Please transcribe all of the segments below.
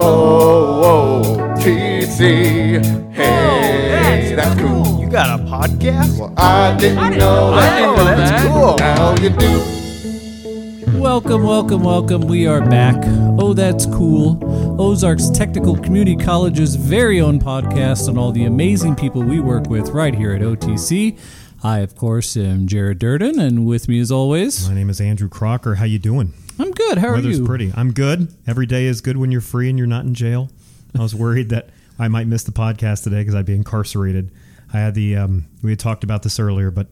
Oh, whoa, TC. Hey, that's cool. You got a podcast? Well, I didn't know that. know that. Oh, that's cool. Now you do. Welcome, welcome, welcome. We are back. Oh, that's cool. Ozarks Technical Community College's very own podcast on all the amazing people we work with right here at OTC. I, of course, am Jared Durden, and with me as always, My name is Andrew Crocker. How you doing? I'm good. How are Weather's you? pretty. I'm good. Every day is good when you're free and you're not in jail. I was worried that I might miss the podcast today because I'd be incarcerated. I had the um, we had talked about this earlier, but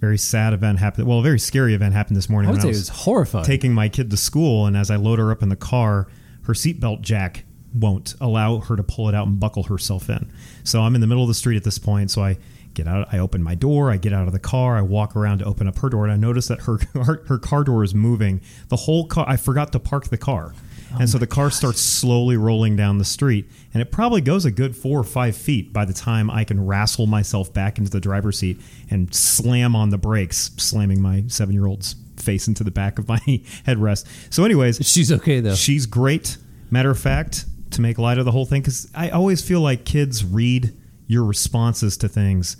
very sad event happened. Well, a very scary event happened this morning I would when say I it was was horrifying. taking my kid to school, and as I load her up in the car, her seatbelt jack won't allow her to pull it out and buckle herself in. So I'm in the middle of the street at this point. So I get out, I open my door, I get out of the car, I walk around to open up her door, and I notice that her her, her car door is moving. The whole car, I forgot to park the car. And so the car oh starts slowly rolling down the street, and it probably goes a good four or five feet by the time I can wrestle myself back into the driver's seat and slam on the brakes, slamming my seven year old's face into the back of my headrest. So, anyways, She's okay, though. She's great. Matter of fact, to make light of the whole thing, because I always feel like kids read your responses to things.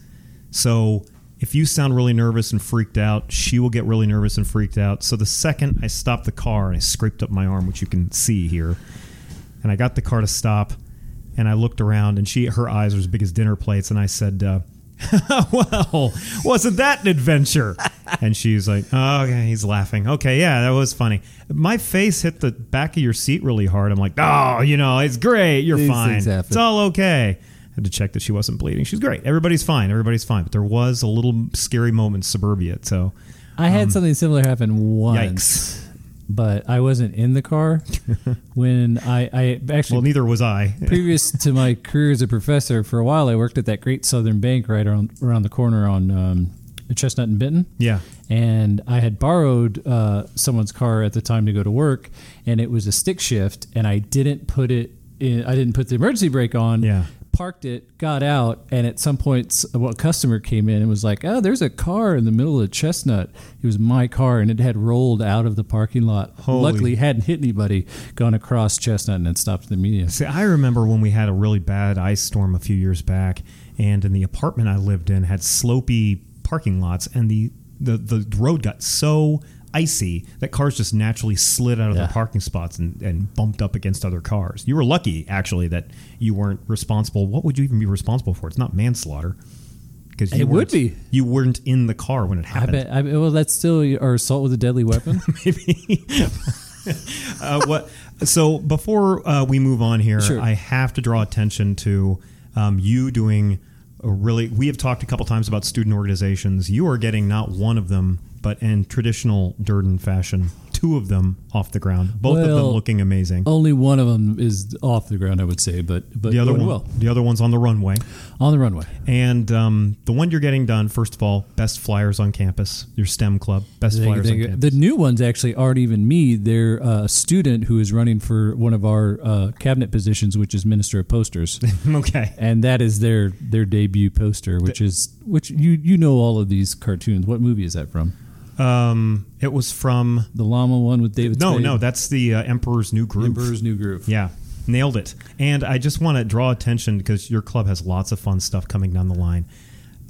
So if you sound really nervous and freaked out, she will get really nervous and freaked out. So the second I stopped the car and I scraped up my arm, which you can see here, and I got the car to stop, and I looked around, and she her eyes were as big as dinner plates, and I said. Uh, well, wasn't that an adventure? And she's like, oh, okay. He's laughing. Okay, yeah, that was funny. My face hit the back of your seat really hard. I'm like, oh, you know, it's great. You're These fine. It's all okay. Had to check that she wasn't bleeding. She's great. Everybody's fine. Everybody's fine. But there was a little scary moment in suburbia. So, I had something similar happen once. yikes. But I wasn't in the car when I, I actually Well, neither was I. previous to my career as a professor, for a while I worked at that great Southern Bank right around, around the corner on um, Chestnut and Benton. yeah. And I had borrowed uh, someone's car at the time to go to work, and it was a stick shift, and I didn't put it in. I didn't put the emergency brake on. Yeah. Parked it, got out, and at some point, a customer came in and was like, "Oh, there's a car in the middle of Chestnut." It was my car, and it had rolled out of the parking lot. Holy- Luckily, hadn't hit anybody. Gone across Chestnut and then stopped in the median. See, I remember when we had a really bad ice storm a few years back, and in the apartment I lived in had slopey parking lots, and the the, the road got so icy that cars just naturally slid out of Yeah. their parking spots and, and bumped up against other cars. You were lucky, actually, that you weren't responsible. What would you even be responsible for? It's not manslaughter. Because It would be. You weren't in the car when it happened. I bet. I, well, that's still or assault with a deadly weapon. maybe. uh, what? So before uh, we move on here, Sure. I have to draw attention to um, you doing a really. We have talked a couple times about student organizations. You are getting not one of them, but in traditional Durden fashion, two of them off the ground. Both of them looking amazing. Only one of them is off the ground, I would say, but but the other one, well the other one's on the runway, on the runway. and um, the one you're getting done. First of all, best flyers on campus. Your STEM club, best flyers on campus. The new ones actually aren't even me. They're uh, a student who is running for one of our uh, cabinet positions, which is Minister of Posters, okay. and that is their their debut poster, which is which you you know all of these cartoons. What movie is that from? Um, it was from The llama one with David. No, Spade? no, that's the uh, Emperor's New Groove. Emperor's New Groove. Yeah, nailed it. And I just want to draw attention because your club has lots of fun stuff coming down the line.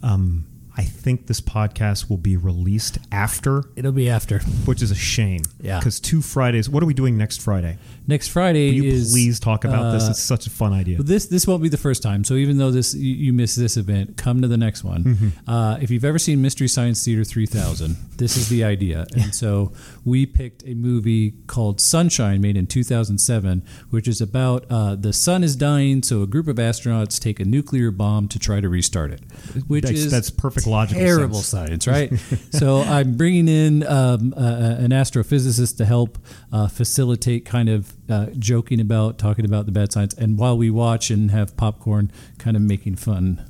Um, I think this podcast will be released after, It'll be after which is a shame. Yeah. Because two Fridays. What are we doing next Friday? next Friday. Will you is please talk about this? uh, It's such a fun idea. This this won't be the first time. So even though this you, you missed this event, come to the next one. Mm-hmm. Uh, if you've ever seen Mystery Science Theater 3000, this is the idea. And so we picked a movie called Sunshine, made in 2007, which is about uh, the sun is dying, so a group of astronauts take a nuclear bomb to try to restart it. Which That's- is that's perfect logical terrible sense. science, right? so I'm bringing in um, uh, an astrophysicist to help uh, facilitate kind of uh, joking about, talking about the bad science, and while we watch and have popcorn, kind of making fun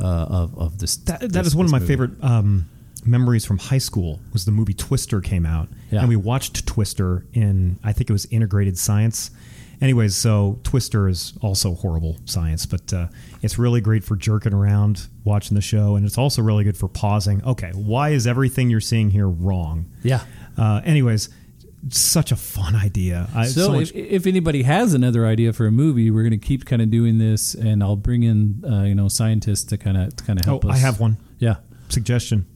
uh, of of this. That, that this- is one of my movie. favorite um, memories from high school was the movie Twister came out, Yeah. and we watched Twister in I think it was integrated science. Anyways, so Twister is also horrible science, but uh, it's really great for jerking around watching the show, and it's also really good for pausing. Okay, why is everything you're seeing here wrong? Yeah. Uh, anyways, such a fun idea. I, So, so if, if anybody has another idea for a movie, we're going to keep kind of doing this, and I'll bring in uh, you know scientists to kind of to kind of oh, help us. I have one Yeah. suggestion.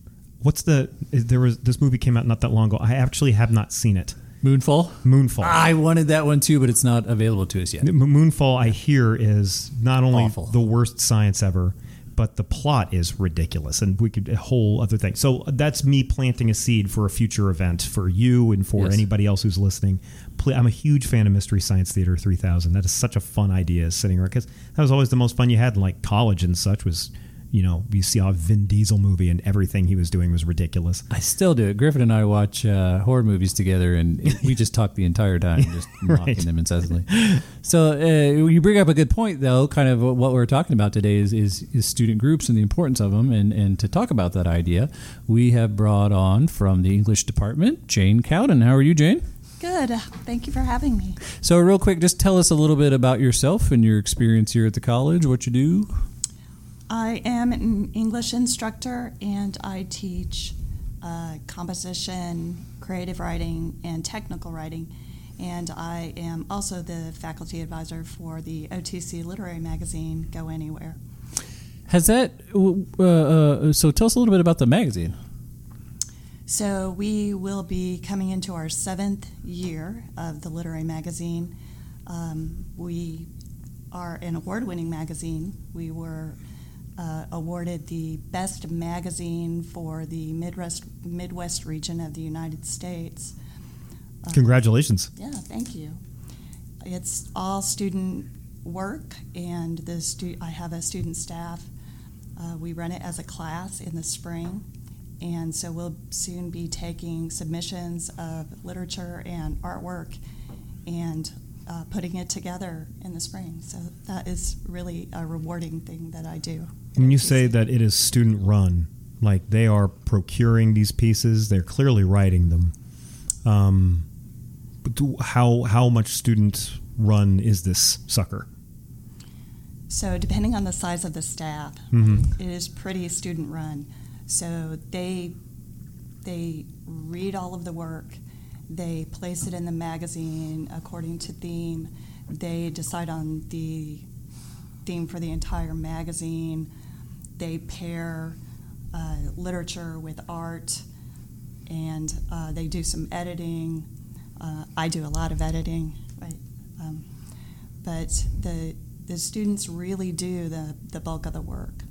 What's the? There was this movie came out not that long ago. I actually have not seen it. Moonfall. Moonfall. I wanted that one too, but it's not available to us yet. M- Moonfall, I hear, is not only Awful. the worst science ever, but the plot is ridiculous, and we could a whole other thing. So uh, that's me planting a seed for a future event for you and for Yes. anybody else who's listening. I'm a huge fan of Mystery Science Theater 3000. That is such a fun idea, sitting around because that was always the most fun you had in like college and such. Was you know you see a Vin Diesel movie and everything he was doing was ridiculous. I still do it. Griffin and I watch uh, horror movies together, and we just talk the entire time, just mocking Right. them incessantly. So uh, you bring up a good point, though. Kind of what we're talking about today is, is, is student groups and the importance of them. And, and to talk about that idea, we have brought on from the English department Jane Cowden. How are you, Jane? Good. Thank you for having me. So real quick, just tell us a little bit about yourself and your experience here at the college. What you do? I am an English instructor and I teach uh, composition, creative writing, and technical writing. And I am also the faculty advisor for the OTC literary magazine, Go Anywhere. Has that? Uh, uh, so tell us a little bit about the magazine. So we will be coming into our seventh year of the literary magazine. Um, we are an award-winning magazine. We were uh, awarded the best magazine for the Midwest Midwest region of the United States. Uh, Congratulations. yeah, thank you. It's all student work, and the stu- I have a student staff. Uh, we run it as a class in the spring, and so we'll soon be taking submissions of literature and artwork and uh, putting it together in the spring. So that is really a rewarding thing that I do. When you say that it is student run, like they are procuring these pieces, they're clearly writing them. Um, do- how how much student run is this sucker? So depending on the size of the staff, Mhm. it is pretty student run. So they they read all of the work, they place it in the magazine according to theme. They decide on the theme for the entire magazine. They pair uh, literature with art, and uh, they do some editing. Uh, I do a lot of editing, right? Um, but the the students really do the, the bulk of the work.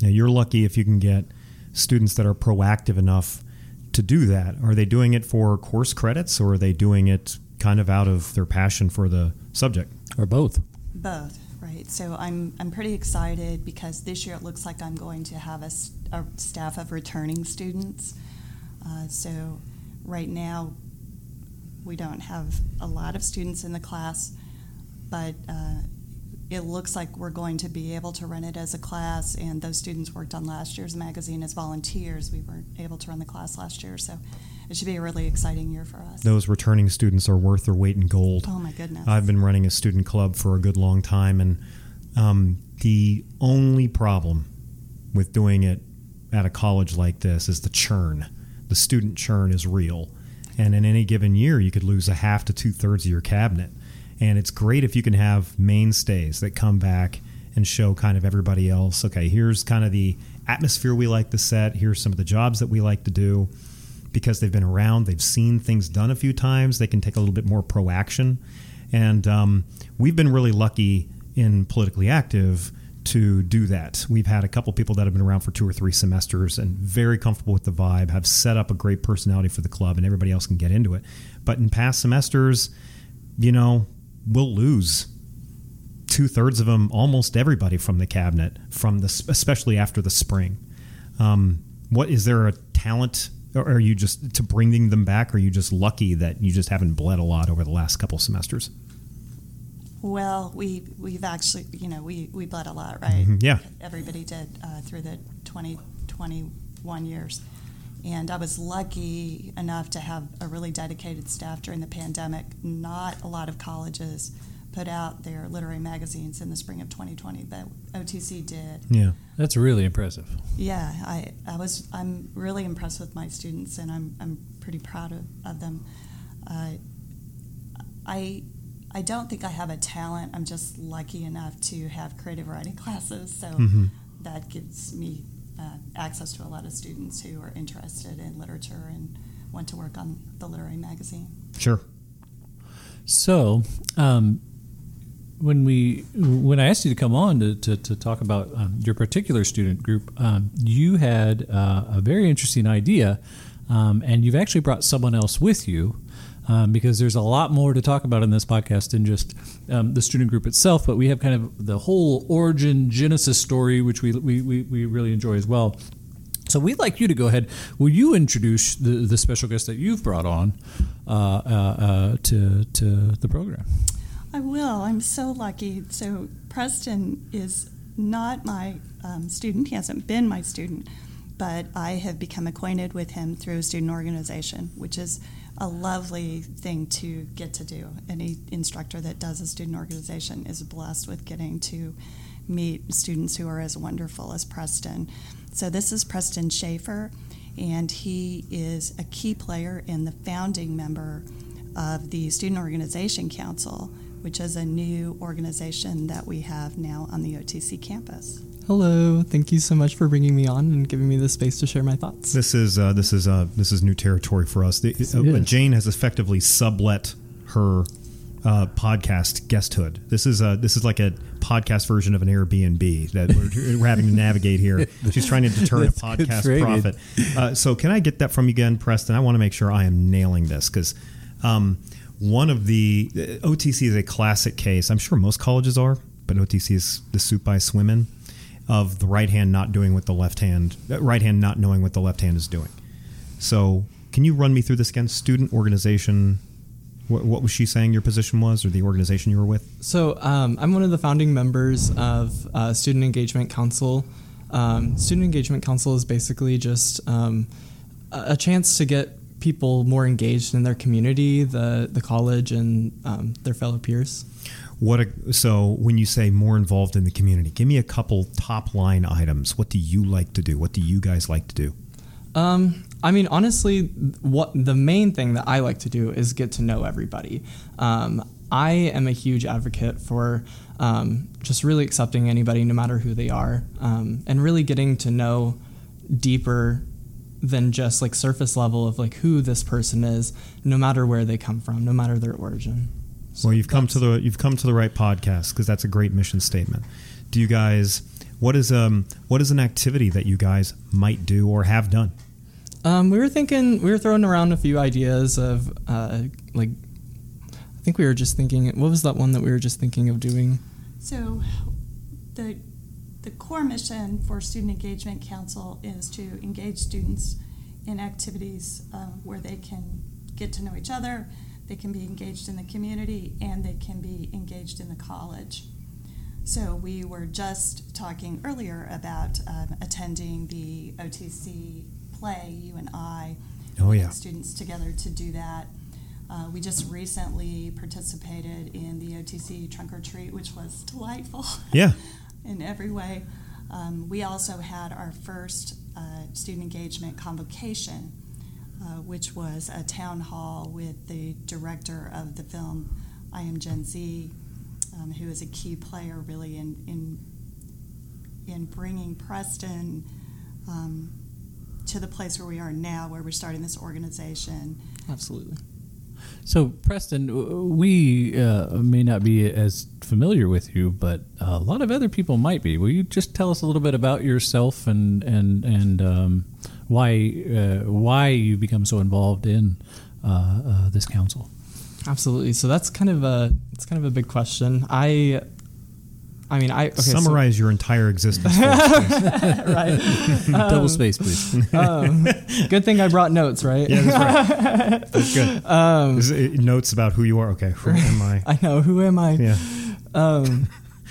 Now you're lucky if you can get students that are proactive enough to do that. Are they doing it for course credits, or are they doing it kind of out of their passion for the subject? Or both? Both, So I'm I'm pretty excited because this year it looks like I'm going to have a staff of returning students. Uh, so right now we don't have a lot of students in the class, but uh, it looks like we're going to be able to run it as a class. And those students worked on last year's magazine as volunteers. We weren't able to run the class last year, so it should be a really exciting year for us. Those returning students are worth their weight in gold. Oh my goodness! I've been running a student club for a good long time, and um, the only problem with doing it at a college like this is the churn. The student churn is real, and in any given year, you could lose a half to two thirds of your cabinet. And it's great if you can have mainstays that come back and show kind of everybody else. Okay, here's kind of the atmosphere we like to set. Here's some of the jobs that we like to do because they've been around, they've seen things done a few times, they can take a little bit more proaction. And um, we've been really lucky in politically active to do that. We've had a couple people that have been around for two or three semesters and very comfortable with the vibe, have set up a great personality for the club, and everybody else can get into it. But in past semesters, you know, we'll lose two thirds of them, almost everybody from the cabinet, from the especially after the spring. Um, what is there a talent, or are you just to bringing them back? Or are you just lucky that you just haven't bled a lot over the last couple semesters? Well, we we've actually, you know, we we bled a lot, right? Mhm, yeah. Everybody did uh, through the 2021 years, and I was lucky enough to have a really dedicated staff during the pandemic. Not a lot of colleges put out their literary magazines in the spring of 2020, but OTC did. Yeah. That's really impressive. Yeah, I, I was I'm really impressed with my students, and I'm I'm pretty proud of, of them. Uh, I I don't think I have a talent. I'm just lucky enough to have creative writing classes, so Mm-hmm. that gives me uh, access to a lot of students who are interested in literature and want to work on the literary magazine. Sure. So, um, when we when I asked you to come on to, to, to talk about um, your particular student group, um, you had uh, a very interesting idea, um, and you've actually brought someone else with you. Um, because there's a lot more to talk about in this podcast than just um, the student group itself, but we have kind of the whole origin genesis story, which we, we, we, we really enjoy as well. So we'd like you to go ahead. Will you introduce the, the special guest that you've brought on uh, uh, uh, to to the program? I will. I'm so lucky. So Preston is not my um, student. He hasn't been my student, but I have become acquainted with him through a student organization, which is a lovely thing to get to do. Any instructor that does a student organization is blessed with getting to meet students who are as wonderful as Preston. So this is Preston Schaefer, and he is a key player and the founding member of the Student Organization Council, which is a new organization that we have now on the OTC campus. Hello, thank you so much for bringing me on and giving me the space to share my thoughts. This is uh, this is uh, this is new territory for us. The, uh. Jane has effectively sublet her uh, podcast guesthood. This is a this is like a podcast version of an Airbnb that we're, we're having to navigate here. She's trying to determine a podcast profit. Uh, so can I get that from you again, Preston? I want to make sure I am nailing this because. Um, one of the uh, OTC is a classic case. I'm sure most colleges are, but OTC is the soup I swim in of the right hand not doing what the left hand, uh, right hand not knowing what the left hand is doing. So, can you run me through this again? Student organization. What, what was she saying your position was, or the organization you were with? So, um, I'm one of the founding members of uh, Student Engagement Council. Um, Student Engagement Council is basically just um, a a chance to get people more engaged in their community, the, the college, and um, their fellow peers. What? A, so, when you say more involved in the community, give me a couple top line items. What do you like to do? What do you guys like to do? Um, I mean, honestly, what the main thing that I like to do is get to know everybody. Um, I am a huge advocate for um, just really accepting anybody, no matter who they are, um, and really getting to know deeper than just like surface level of like who this person is, no matter where they come from, no matter their origin. So well, you've come to the you've come to the right podcast because that's a great mission statement. Do you guys? What is um what is an activity that you guys might do or have done? Um, we were thinking, we were throwing around a few ideas of uh, like, I think we were just thinking, what was that one that we were just thinking of doing? So, the the core mission for Student Engagement Council is to engage students in activities uh, where they can get to know each other, they can be engaged in the community, and they can be engaged in the college. So we were just talking earlier about um, attending the OTC play, you and I. Oh, yeah. Students together to do that. Uh, we just recently participated in the OTC trunk or treat, which was delightful Yeah. in every way. Um, we also had our first uh, student engagement convocation, uh, which was a town hall with the director of the film I Am Gen Z, um, who is a key player really in in, in bringing Preston um, to the place where we are now, where we're starting this organization. Absolutely. So, Preston, we uh, may not be as familiar with you, but a lot of other people might be. Will you just tell us a little bit about yourself and and and um, why uh, why you become so involved in uh, uh, this council? Absolutely. So that's kind of a it's kind of a big question. I I mean I okay, so- Summarize your entire existence. for us, please. right. Double space, please. Um, good thing I brought notes, right? yeah, that's right. That's good. Um, it notes about who you are. Okay, who am I? I know. Who am I? Yeah. Um,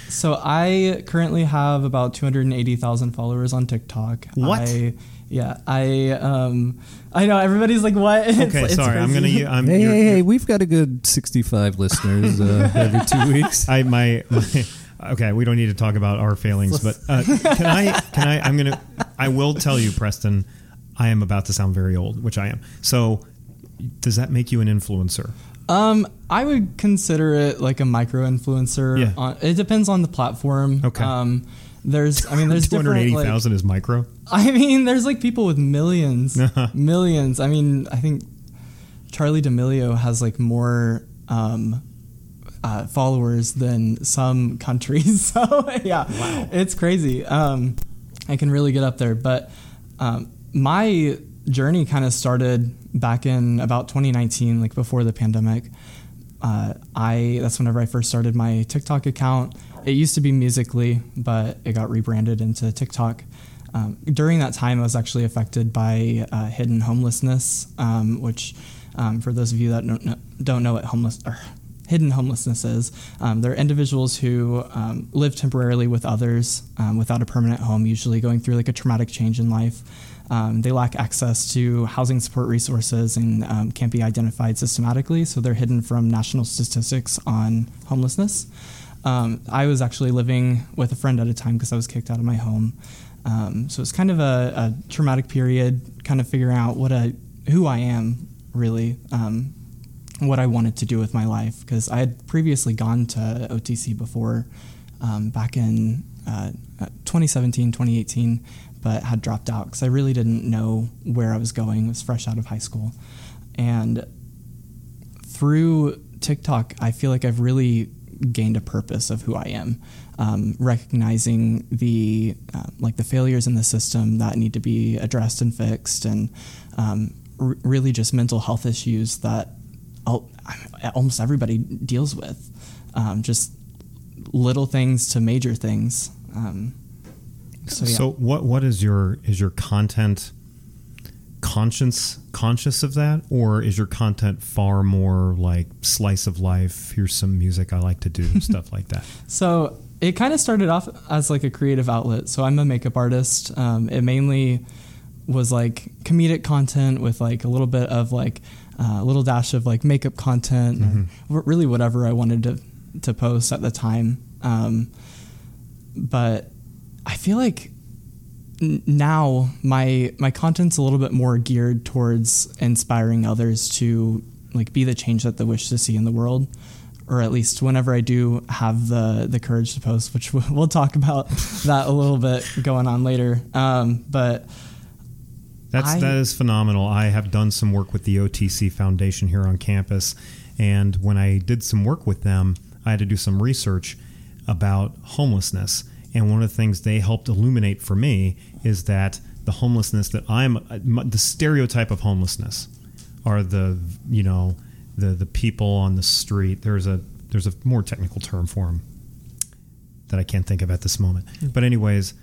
so I currently have about 280,000 followers on TikTok. What? I, yeah, I um, I know everybody's like, what? It's- Okay, it's sorry. I'm gonna. crazy. u- I'm. hey, you're- hey, hey! We've got a good sixty-five listeners uh, every two weeks. I my, my okay. We don't need to talk about our failings, but uh, can I? Can I? I'm gonna. I will tell you, Preston. I am about to sound very old, which I am. So, does that make you an influencer? Um, I would consider it like a micro influencer. Yeah. On, it depends on the platform. Okay. Um, there's, I mean, there's Two hundred eighty Like, is micro. I mean, there's like people with millions, millions. I mean, I think Charli D'Amelio has like more um, uh, followers than some countries. So yeah, wow. it's crazy. Um, I can really get up there, but um, my journey kind of started back in about 2019, like before the pandemic. Uh, I that's whenever I first started my TikTok account. It used to be Musical.ly, but it got rebranded into TikTok. Um, during that time, I was actually affected by uh, hidden homelessness, um, which, um, for those of you that don't know, don't know what homeless or hidden homelessness is, um, they're individuals who um, live temporarily with others um, without a permanent home, usually going through like a traumatic change in life. They lack access to housing support resources and can't be identified systematically, so they're hidden from national statistics on homelessness. Um, I was actually living with a friend at a time because I was kicked out of my home. Um, so it's kind of a, a traumatic period, kind of figuring out what a who I am really, um, what I wanted to do with my life because I had previously gone to OTC before, um, back in uh, 2017, 2018, but had dropped out because I really didn't know where I was going. I was fresh out of high school, and through TikTok, I feel like I've really gained a purpose of who I am, um, recognizing the uh, like the failures in the system that need to be addressed and fixed, and um, r- really just mental health issues that al- almost everybody deals with, um, just little things to major things. Um, so, yeah. So what what is your is your content conscious conscious of that or is your content far more like slice of life here's some music I like to do stuff like that So it kind of started off as like a creative outlet. So I'm a makeup artist. Um, it mainly was like comedic content with like a little bit of like uh, a little dash of like makeup content, or really whatever I wanted to to post at the time. Um, but I feel like now my my content's a little bit more geared towards inspiring others to like be the change that they wish to see in the world or at least whenever I do have the the courage to post which we'll talk about that a little bit going on later um, but That's I- that is phenomenal. I have done some work with the OTC Foundation here on campus, and when I did some work with them, I had to do some research about homelessness. And one of the things they helped illuminate for me is that the homelessness that I'm the stereotype of homelessness are the you know the the people on the street. There's a there's a more technical term for them that I can't think of at this moment. Hmm. But anyways,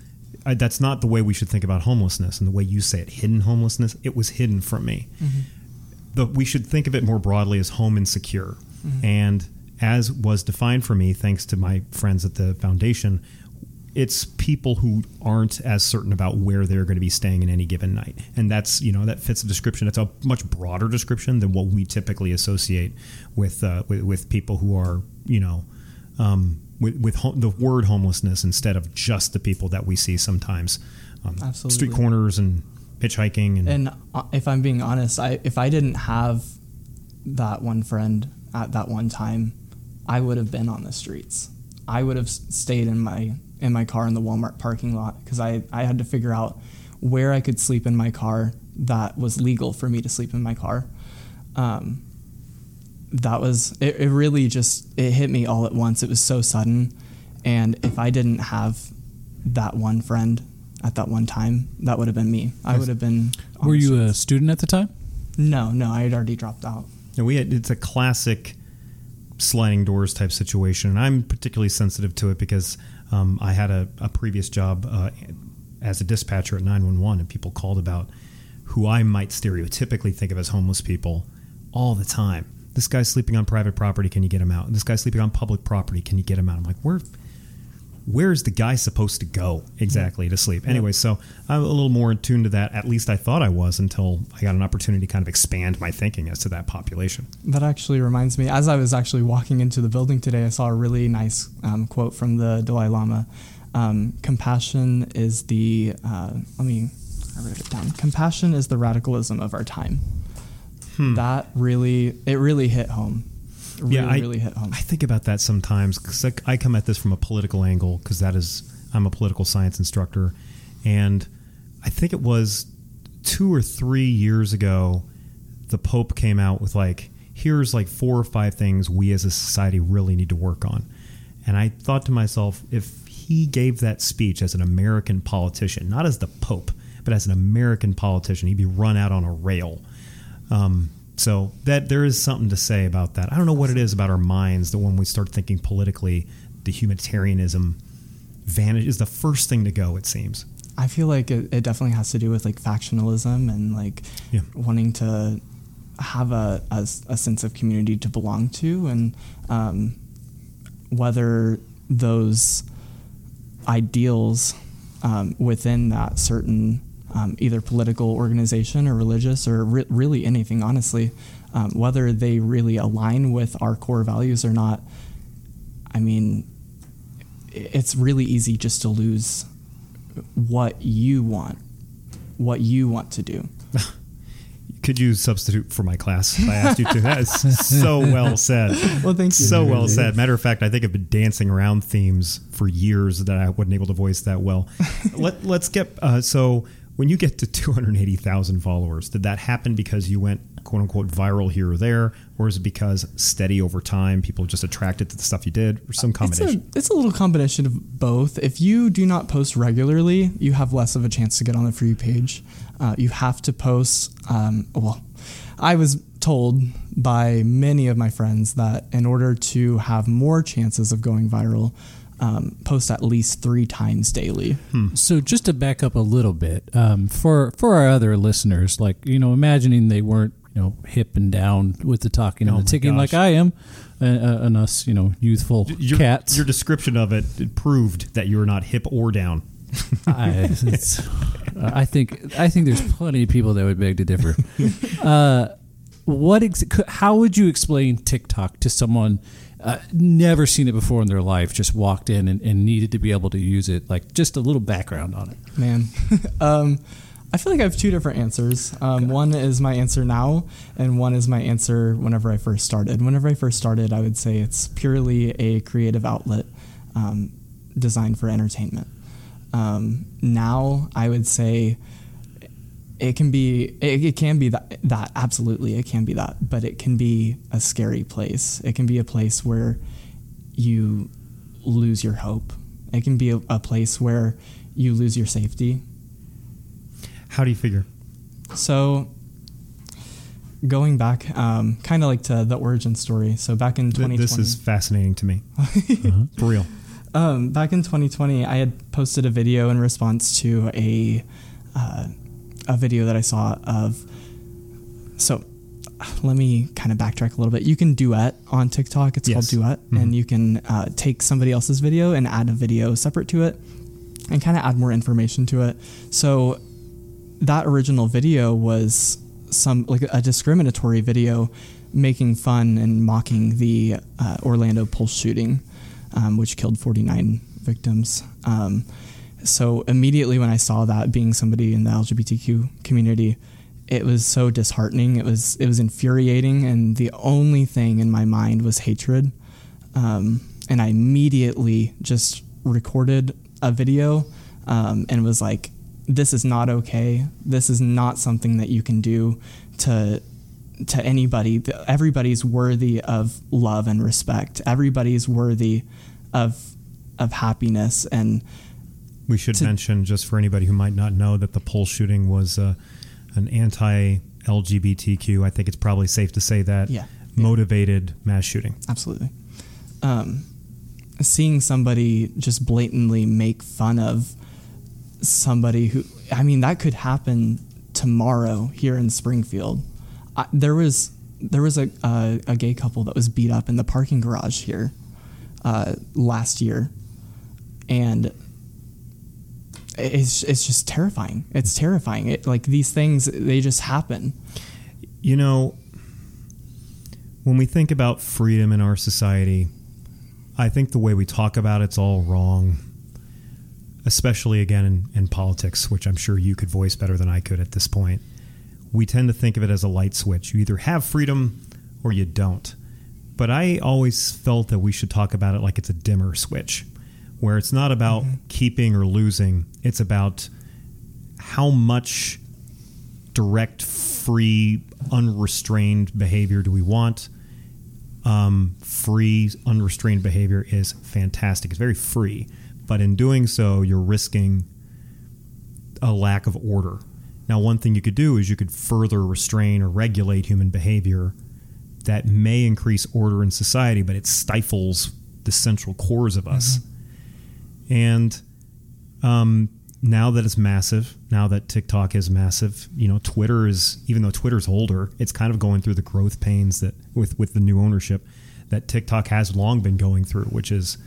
I, that's not the way we should think about homelessness and the way you say it, hidden homelessness. It was hidden from me. Mm-hmm. The, we should think of it more broadly as home insecure. Mm-hmm. And as was defined for me, thanks to my friends at the foundation, it's people who aren't as certain about where they're going to be staying in any given night. And that's, you know, that fits the description. It's a much broader description than what we typically associate with, uh, with, with people who are, you know, um, with, with ho- the word homelessness instead of just the people that we see sometimes on Absolutely. street corners and hitchhiking and, and uh, if I'm being honest I if I didn't have that one friend at that one time I would have been on the streets I would have stayed in my in my car in the Walmart parking lot because I, I had to figure out where I could sleep in my car that was legal for me to sleep in my car. Um, that was it, it really just it hit me all at once. It was so sudden. And if I didn't have that one friend at that one time, that would have been me. I would have been Were the you a student at the time? No, no, I had already dropped out. And we had, it's a classic sliding doors type situation, and I'm particularly sensitive to it because um, I had a, a previous job uh, as a dispatcher at 911, and people called about who I might stereotypically think of as homeless people all the time. This guy's sleeping on private property. Can you get him out? This guy's sleeping on public property. Can you get him out? I'm like, where? Where's the guy supposed to go exactly to sleep? Anyway, so I'm a little more attuned to that. At least I thought I was until I got an opportunity to kind of expand my thinking as to that population. That actually reminds me, as I was actually walking into the building today, I saw a really nice um, quote from the Dalai Lama. Um, compassion is the, uh, let me, I wrote it down. Compassion is the radicalism of our time. that really it really hit home. Really, I, really hit home. I think about that sometimes because I, I come at this from a political angle because that is I'm a political science instructor, and I think it was two or three years ago, the Pope came out with like here's like four or five things we as a society really need to work on, and I thought to myself if he gave that speech as an American politician, not as the Pope, but as an American politician, he'd be run out on a rail. Um, so that there is something to say about that. I don't know what it is about our minds that when we start thinking politically, the humanitarianism vanish is the first thing to go. It seems. I feel like it, it definitely has to do with like factionalism and like Yeah. wanting to have a sense of community to belong to and um, whether those ideals um, within that certain um, either political organization or religious or re- really anything honestly um, whether they really align with our core values or not i mean it's really easy just to lose what you want what you want to do Could you substitute for my class? if I asked you to. That is so well said. Well, thank you. So well said. Matter of fact, I think I've been dancing around themes for years that I wasn't able to voice that well. Let, let's get uh, so when you get to 280,000 followers, did that happen because you went quote unquote viral here or there, or is it because steady over time people just attracted to the stuff you did, or some It's combination? a, it's a little combination of both. If you do not post regularly, you have less of a chance to get on the For You page. Uh, you have to post. Um, well, I was told by many of my friends that in order to have more chances of going viral, um, post at least three times daily. So just to back up a little bit, um, for for our other listeners, like you know, imagining they weren't you know hip and down with the talking Oh and the ticking like. I am, uh, uh, and us you know youthful your, cats. your description of it, it proved that you were not hip or down. I, it's, I think I think there's plenty of people that would beg to differ. Uh, what ex- how would you explain TikTok to someone uh, never seen it before in their life, just walked in and, and needed to be able to use it? Like just a little background on it. Man, um, I feel like I have two different answers. Um, one is my answer now, and one is my answer whenever I first started. Whenever I first started, I would say it's purely a creative outlet um, designed for entertainment. Um, now, I would say it can be it, it can be that that absolutely it can be that, but it can be a scary place. It can be a place where you lose your hope. It can be a, a place where you lose your safety. How do you figure? So, going back, um, kind of like to the origin story. So back in Th- 2020, This is fascinating to me. Uh-huh. For real. um, back in 2020, I had posted a video in response to a uh, a video that I saw of. So, let me kind of backtrack a little bit. You can duet on TikTok. It's Yes. called duet, and you can uh, take somebody else's video and add a video separate to it, and kind of add more information to it. So, that original video was some like a discriminatory video making fun and mocking the uh, Orlando Pulse shooting, um, which killed 49 victims. Um, so immediately when I saw that, being somebody in the LGBTQ community, it was so disheartening. It was it was infuriating, and the only thing in my mind was hatred. Um, and I immediately just recorded a video um, and was like, "This is not okay. This is not something that you can do to to anybody. Everybody's worthy of love and respect. Everybody's worthy of of happiness and." We should to- mention, just for anybody who might not know, that the Pulse shooting was uh, an anti-LGBTQ. I think it's probably safe to say that Yeah. motivated mass shooting. absolutely. Um, seeing somebody just blatantly make fun of somebody who, I mean, that could happen tomorrow here in Springfield. I, there was there was a, a a gay couple that was beat up in the parking garage here uh, last year, and it's it's just terrifying. It's terrifying. It like these things they just happen. You know, when we think about freedom in our society, I think the way we talk about it's all wrong. Especially again in, in politics, which I'm sure you could voice better than I could at this point. we tend to think of it as a light switch. You either have freedom or you don't. But I always felt that we should talk about it like it's a dimmer switch, where it's not about keeping or losing, it's about how much direct, free, unrestrained behavior do we want? Um, free, unrestrained behavior is fantastic. It's very free, but in doing so, you're risking a lack of order. Now, one thing you could do is you could further restrain or regulate human behavior that may increase order in society, but it stifles the central cores of us. And um, now that it's massive, now that TikTok is massive, you know, Twitter is even though Twitter's older, it's kind of going through the growth pains that with with the new ownership that TikTok has long been going through, which is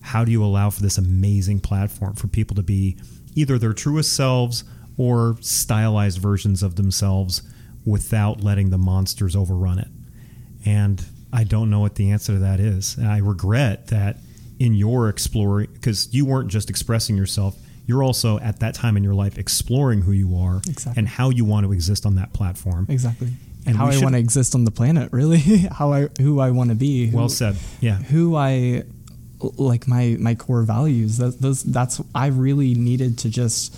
how do you allow for this amazing platform for people to be either their truest selves or stylized versions of themselves without letting the monsters overrun it. And I don't know what the answer to that is. I regret that in your exploring, because you weren't just expressing yourself, you're also at that time in your life exploring who you are Exactly. and how you want to exist on that platform. Exactly. And how I should- want to exist on the planet, really. how I who I want to be. Who, Well said. Yeah. Who I like my my core values. That, those that's I really needed to just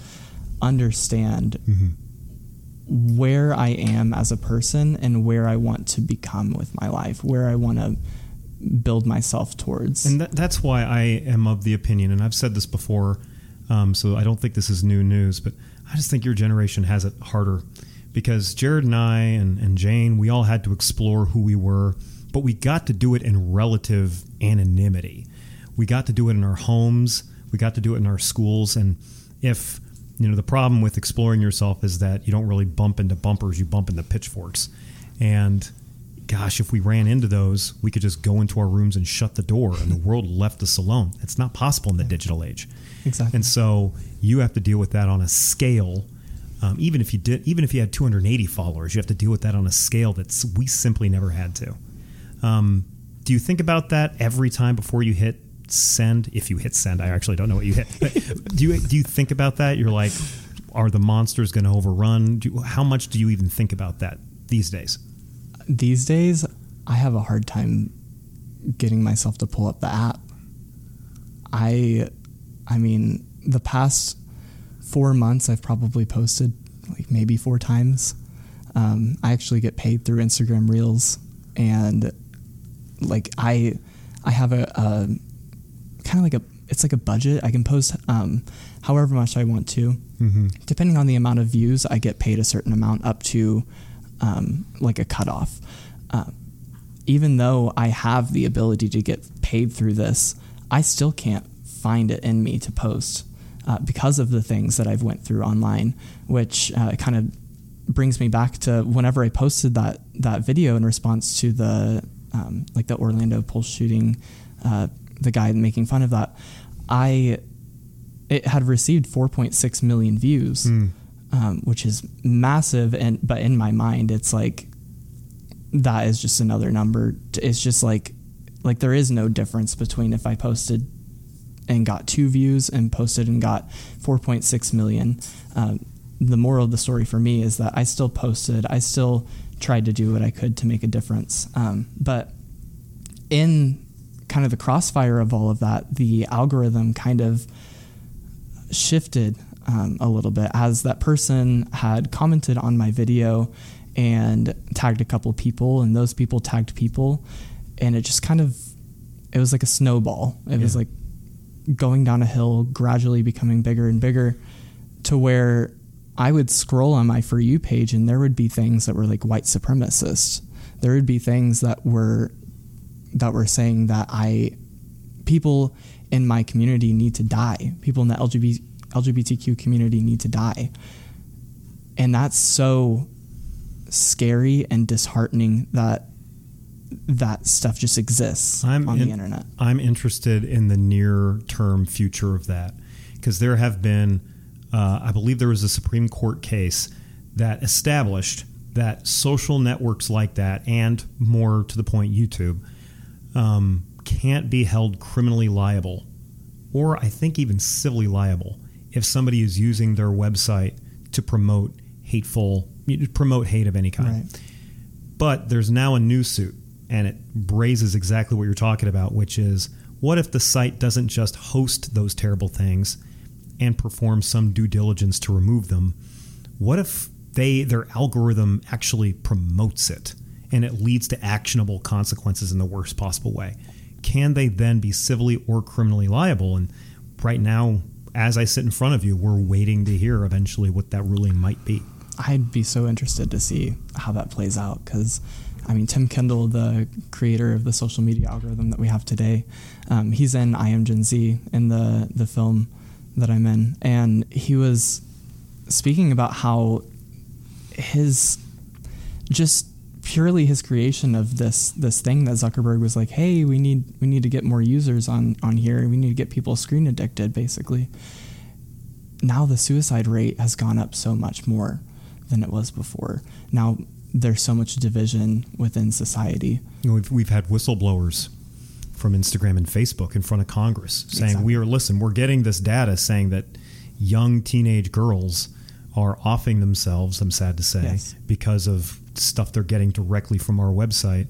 understand Mm-hmm. where I am as a person and where I want to become with my life, where I want to build myself towards. And that, that's why I am of the opinion, and I've said this before, um, so I don't think this is new news, but I just think your generation has it harder because Jared and I and, and Jane, we all had to explore who we were, but we got to do it in relative anonymity. We got to do it in our homes, we got to do it in our schools, and if you know the problem with exploring yourself is that you don't really bump into bumpers, you bump into pitchforks, and gosh, if we ran into those, we could just go into our rooms and shut the door, and the world left us alone. It's not possible in the digital age. Exactly. And so you have to deal with that on a scale. Um, even if you did, even if you had 280 followers, you have to deal with that on a scale that we simply never had to. Um, do you think about that every time before you hit send? If you hit send, I actually don't know what you hit. But do you do you think about that? You're like, are the monsters going to overrun? Do you, how much do you even think about that these days? These days, I have a hard time getting myself to pull up the app. I, I mean, the past four months, I've probably posted like maybe four times. Um, I actually get paid through Instagram Reels, and like I, I have a, a kind of like a it's like a budget. I can post um, however much I want to, depending on the amount of views. I get paid a certain amount up to um, like a cutoff. Uh, even though I have the ability to get paid through this, I still can't find it in me to post uh, because of the things that I've went through online, which uh, kind of brings me back to whenever I posted that that video in response to the um, like the Orlando Pulse shooting, uh, the guy making fun of that. I it had received 4.6 million views, um, which is massive. And but in my mind, it's like that is just another number. It's just like like there is no difference between if I posted and got two views and posted and got 4.6 million. Um, the moral of the story for me is that I still posted. I still tried to do what I could to make a difference. Um, but in kind of the crossfire of all of that, the algorithm kind of shifted um, a little bit as that person had commented on my video and tagged a couple people, and those people tagged people, and it just kind of it was like a snowball. It was like going down a hill, gradually becoming bigger and bigger, to where I would scroll on my for you page, and there would be things that were like white supremacist. There would be things that were that were saying that I people in my community need to die. People in the LGBT, LGBTQ community need to die. And that's so scary and disheartening that that stuff just exists I'm on in- the internet. I'm interested in the near term future of that because there have been, uh, I believe there was a Supreme Court case that established that social networks like that, and more to the point, YouTube, um, can't be held criminally liable, or I think even civilly liable, if somebody is using their website to promote hateful, promote hate of any kind. Right. But there's now a new suit, and it raises exactly what you're talking about, which is what if the site doesn't just host those terrible things and perform some due diligence to remove them? What if they their algorithm actually promotes it and it leads to actionable consequences in the worst possible way? Can they then be civilly or criminally liable? And right now, as I sit in front of you, we're waiting to hear eventually what that ruling might be. I'd be so interested to see how that plays out because, I mean, Tim Kendall, the creator of the social media algorithm that we have today, um, he's in I Am Gen Z in the the film that I'm in, and he was speaking about how his just purely his creation of this this thing that Zuckerberg was like, hey, we need we need to get more users on on here. We need to get people screen addicted, basically. Now the suicide rate has gone up so much more than it was before. Now there's so much division within society. You know, we've, we've had whistleblowers from Instagram and Facebook in front of Congress saying, Exactly. we are, listen, we're getting this data saying that young teenage girls are offing themselves, I'm sad to say, Yes. because of stuff they're getting directly from our website.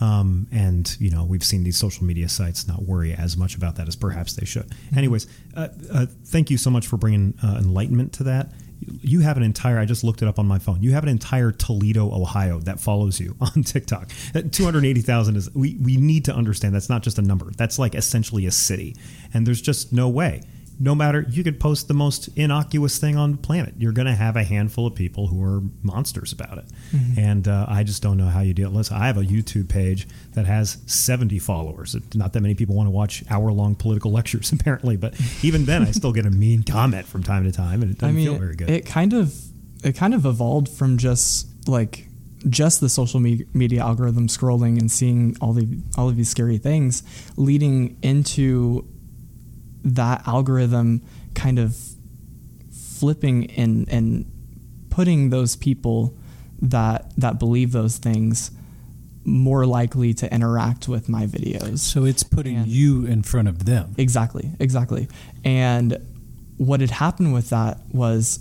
Um, and, you know, we've seen these social media sites not worry as much about that as perhaps they should. Anyways, uh, uh, thank you so much for bringing uh, enlightenment to that. You have an entire, I just looked it up on my phone. You have an entire Toledo, Ohio that follows you on TikTok. 280,000 is, we, we need to understand that's not just a number. That's like essentially a city. And there's just no way. No matter, you could post the most innocuous thing on the planet. You're going to have a handful of people who are monsters about it. And uh, I just don't know how you deal. Listen, I have a YouTube page that has 70 followers. Not that many people want to watch hour long political lectures, apparently. But even then, I still get a mean comment from time to time, and it doesn't I mean, feel very good. it kind of it kind of evolved from just like just the social me- media algorithm scrolling and seeing all the all of these scary things, leading into that algorithm kind of flipping and and putting those people that that believe those things more likely to interact with my videos. So it's putting And- you in front of them. Exactly, exactly. And what had happened with that was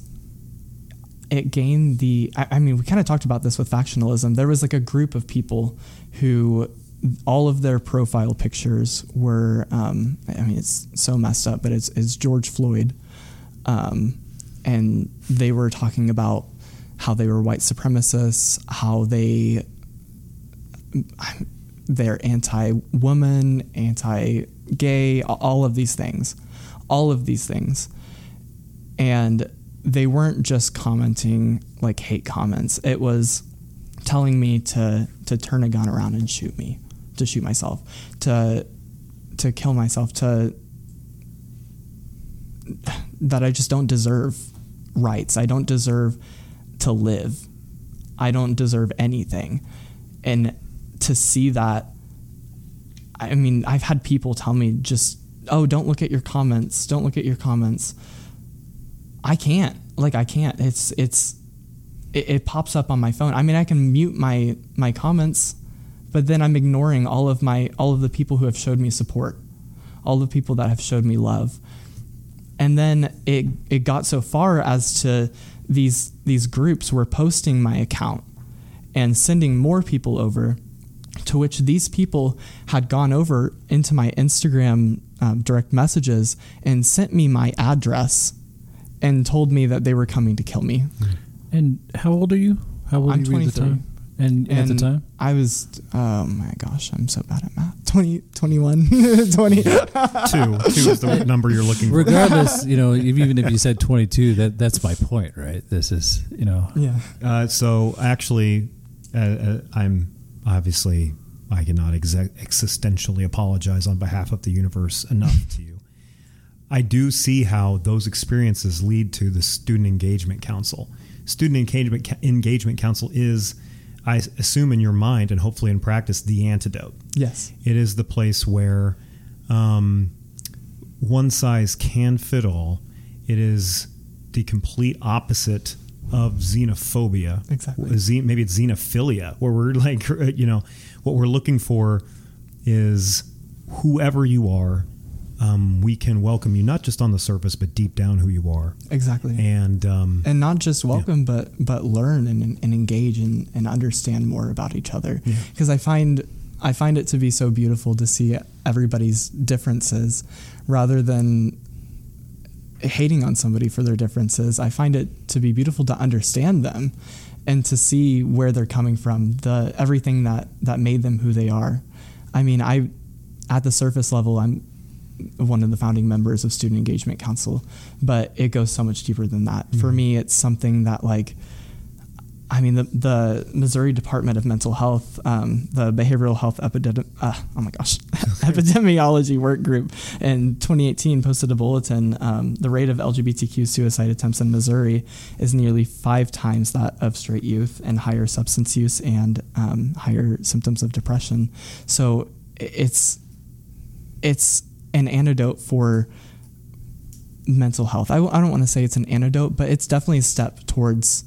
it gained the. I, I mean, we kind of talked about this with factionalism. There was like a group of people who all of their profile pictures were. Um, I mean, it's so messed up, but it's, it's George Floyd. Um, and they were talking about how they were white supremacists, how they they're anti-woman, anti-gay, all of these things, all of these things, and they weren't just commenting like hate comments. It was telling me to to turn a gun around and shoot me, to shoot myself, to to kill myself, to that I just don't deserve rights. I don't deserve to live. I don't deserve anything. And to see that, I mean, I've had people tell me just, oh, don't look at your comments. Don't look at your comments. I can't. Like, I can't. It's, it's, it, it pops up on my phone. I mean, I can mute my, my comments, but then I'm ignoring all of my, all of the people who have showed me support, all the people that have showed me love and then it it got so far as to these these groups were posting my account and sending more people over to which these people had gone over into my Instagram um, direct messages and sent me my address and told me that they were coming to kill me. And how old are you? How old I'm were you at the 23. Time? And, at the time? I was, oh my gosh, I'm so bad at math. 20, 21, 20. two, two is the number you're looking for. Regardless, you know, even if you said 22, that that's my point, right? This is, you know, yeah. Uh, so actually, uh, uh, I'm obviously I cannot exe- existentially apologize on behalf of the universe enough to you. I do see how those experiences lead to the Student Engagement Council. Student Engagement Engagement Council is, I assume, in your mind and hopefully in practice, the antidote. Yes. It is the place where um, one size can fit all. It is the complete opposite of xenophobia. Exactly. Maybe it's xenophilia, where we're like, you know, what we're looking for is whoever you are, um, we can welcome you not just on the surface, but deep down who you are. Exactly. And um, and not just welcome but but learn and, and engage and, and understand more about each other. Because i find i find it to be so beautiful to see everybody's differences rather than hating on somebody for their differences. I find it to be beautiful to understand them and to see where they're coming from the everything that that made them who they are. I mean i at the surface level i'm one of the founding members of Student Engagement Council, but it goes so much deeper than that. For me, it's something that like. I mean, the, the Missouri Department of Mental Health, um, the Behavioral Health Epidemi- uh, oh my gosh, Epidemiology Work Group in 2018 posted a bulletin. Um, the rate of LGBTQ suicide attempts in Missouri is nearly five times that of straight youth, and higher substance use and um, higher symptoms of depression. So it's it's an antidote for mental health. I, I don't want to say it's an antidote, but it's definitely a step towards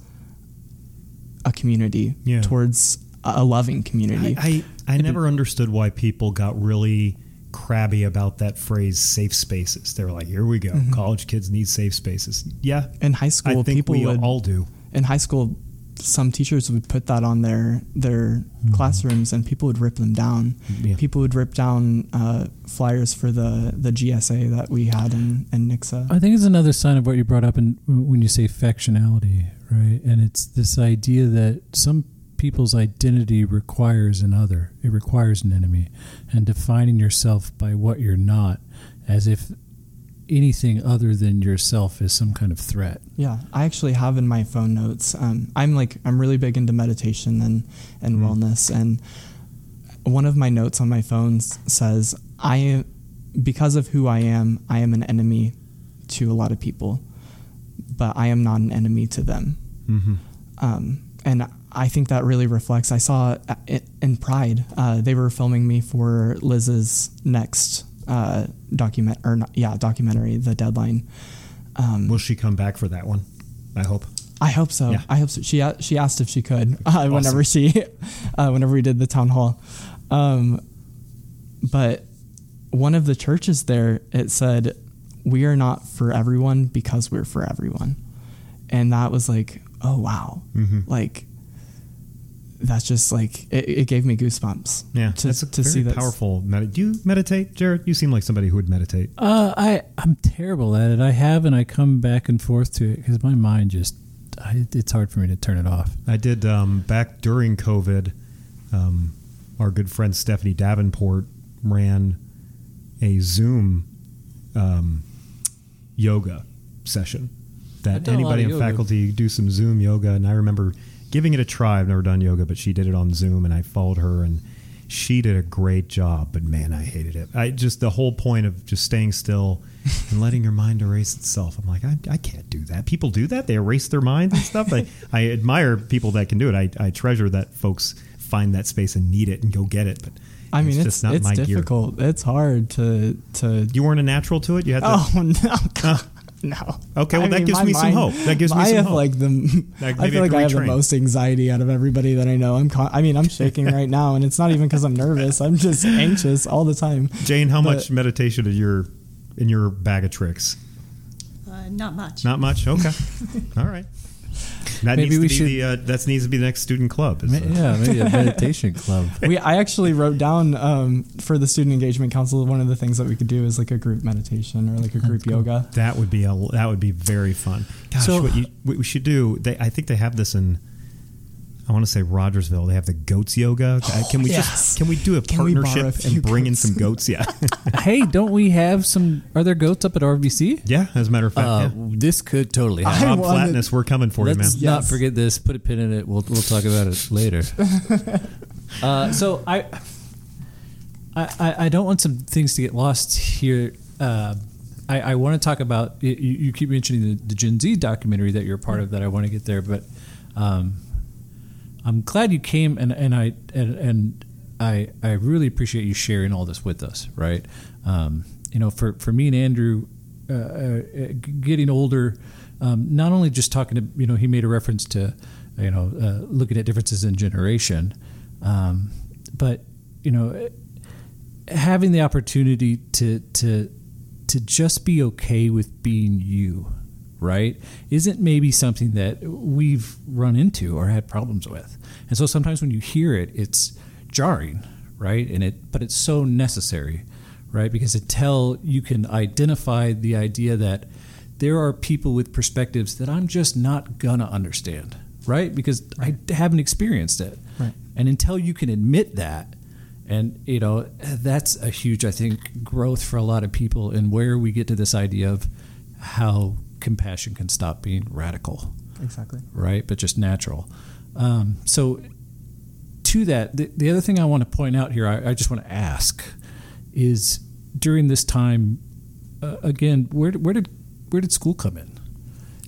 a community, Yeah. towards a loving community. I, I, I never understood why people got really crabby about that phrase safe spaces. They were like, here we go. Mm-hmm. College kids need safe spaces. Yeah. in high school, I think people we would all do. in high school. Some teachers would put that on their their classrooms, and people would rip them down. Yeah. People would rip down uh, flyers for the the GSA that we had in, in Nixa. I think it's another sign of what you brought up in, when you say factionality, right? And it's this idea that some people's identity requires another, it requires an enemy. And defining yourself by what you're not, as if anything other than yourself is some kind of threat. Yeah, I actually have in my phone notes. Um, I'm like I'm really big into meditation and and wellness, and one of my notes on my phone says I am because of who I am, I am an enemy to a lot of people, but I am not an enemy to them. Mm-hmm. Um, and I think that really reflects. I saw it in Pride. Uh, they were filming me for Liz's next uh, document or not, yeah documentary, The Deadline. Um, Will she come back for that one? I hope. I hope so. Yeah. I hope so. She she asked if she could uh, whenever she uh, whenever we did the town hall. Um, but one of the churches there it said we are not for everyone because we're for everyone, and that was like oh wow, Mm-hmm. like that's just like it, it gave me goosebumps. Yeah, to, that's a to very see that powerful. Med- do you meditate, Jared? You seem like somebody who would meditate. Uh, I I'm terrible at it. I have, and I come back and forth to it because my mind just I, it's hard for me to turn it off. I did um, back during COVID. Um, our good friend Stephanie Davenport ran a Zoom um, yoga session that I've done a lot anybody of in faculty do some Zoom yoga, and I remember giving it a try. I've never done yoga, but she did it on Zoom, and I followed her, and she did a great job. But man, I hated it. I just the whole point of just staying still and letting your mind erase itself. I'm like, I, I can't do that. People do that. They erase their minds and stuff. I, I admire people that can do it. I, I treasure that folks find that space and need it and go get it. But I mean, it's just not it's my gear. difficult. It's hard to to. You weren't a natural to it. You had to. Oh no! God, no. Okay, well, I that mean, gives my me some hope. That gives me I some have hope. like the. Like, I feel I like I have the most anxiety out of everybody that I know. I'm. Con- I mean, I'm shaking right now, and it's not even because I'm nervous. I'm just anxious all the time. Jane, how But- much meditation is your in your bag of tricks? Uh, not much. Not much. Okay. All right. That Maybe needs to we be the uh, that needs to be the next student club. is, Ma- Yeah, maybe a meditation club. We. I actually wrote down um, for the student engagement council. One of the things that we could do is like a group meditation or like a group yoga. That would be a that would be very fun. Gosh, So- what, you, what we should do? They, I think they have this in. I want to say Rogersville. They have the goats yoga. Uh, can we yes. just can we do a Can we borrow a partnership and bring in some goats? Yeah, hey, don't we have some? Are there goats up at RBC? yeah. As a matter of fact, Uh, yeah. This could totally I happen. Rob wanted- Flatness, we're coming for you, man. Let's not forget this. Put a pin in it. We'll we'll talk about it later. uh, so I, I I I don't want some things to get lost here. Uh, I, I want to talk about. You, you keep mentioning the, the Gen Z documentary that you're a part of. That I want to get there, but um, I'm glad you came, and and I and, and I I really appreciate you sharing all this with us. Right, um, you know, for for me and Andrew, uh, uh, getting older, um, not only just talking to you know, he made a reference to you know uh, looking at differences in generation, um, but you know, having the opportunity to to to just be okay with being you, right? Isn't maybe something that we've run into or had problems with. And so sometimes when you hear it, it's jarring, right? And it but it's so necessary, right? Because until you can identify the idea that there are people with perspectives that I'm just not gonna understand, right? Because I haven't experienced it. Right. And until you can admit that, and you know, that's a huge, I think, growth for a lot of people and where we get to this idea of how compassion can stop being radical Exactly. right? But just natural. Um, so, to that, the, the other thing I want to point out here, I, I just want to ask, is during this time, uh, again, where did- where did where did school come in?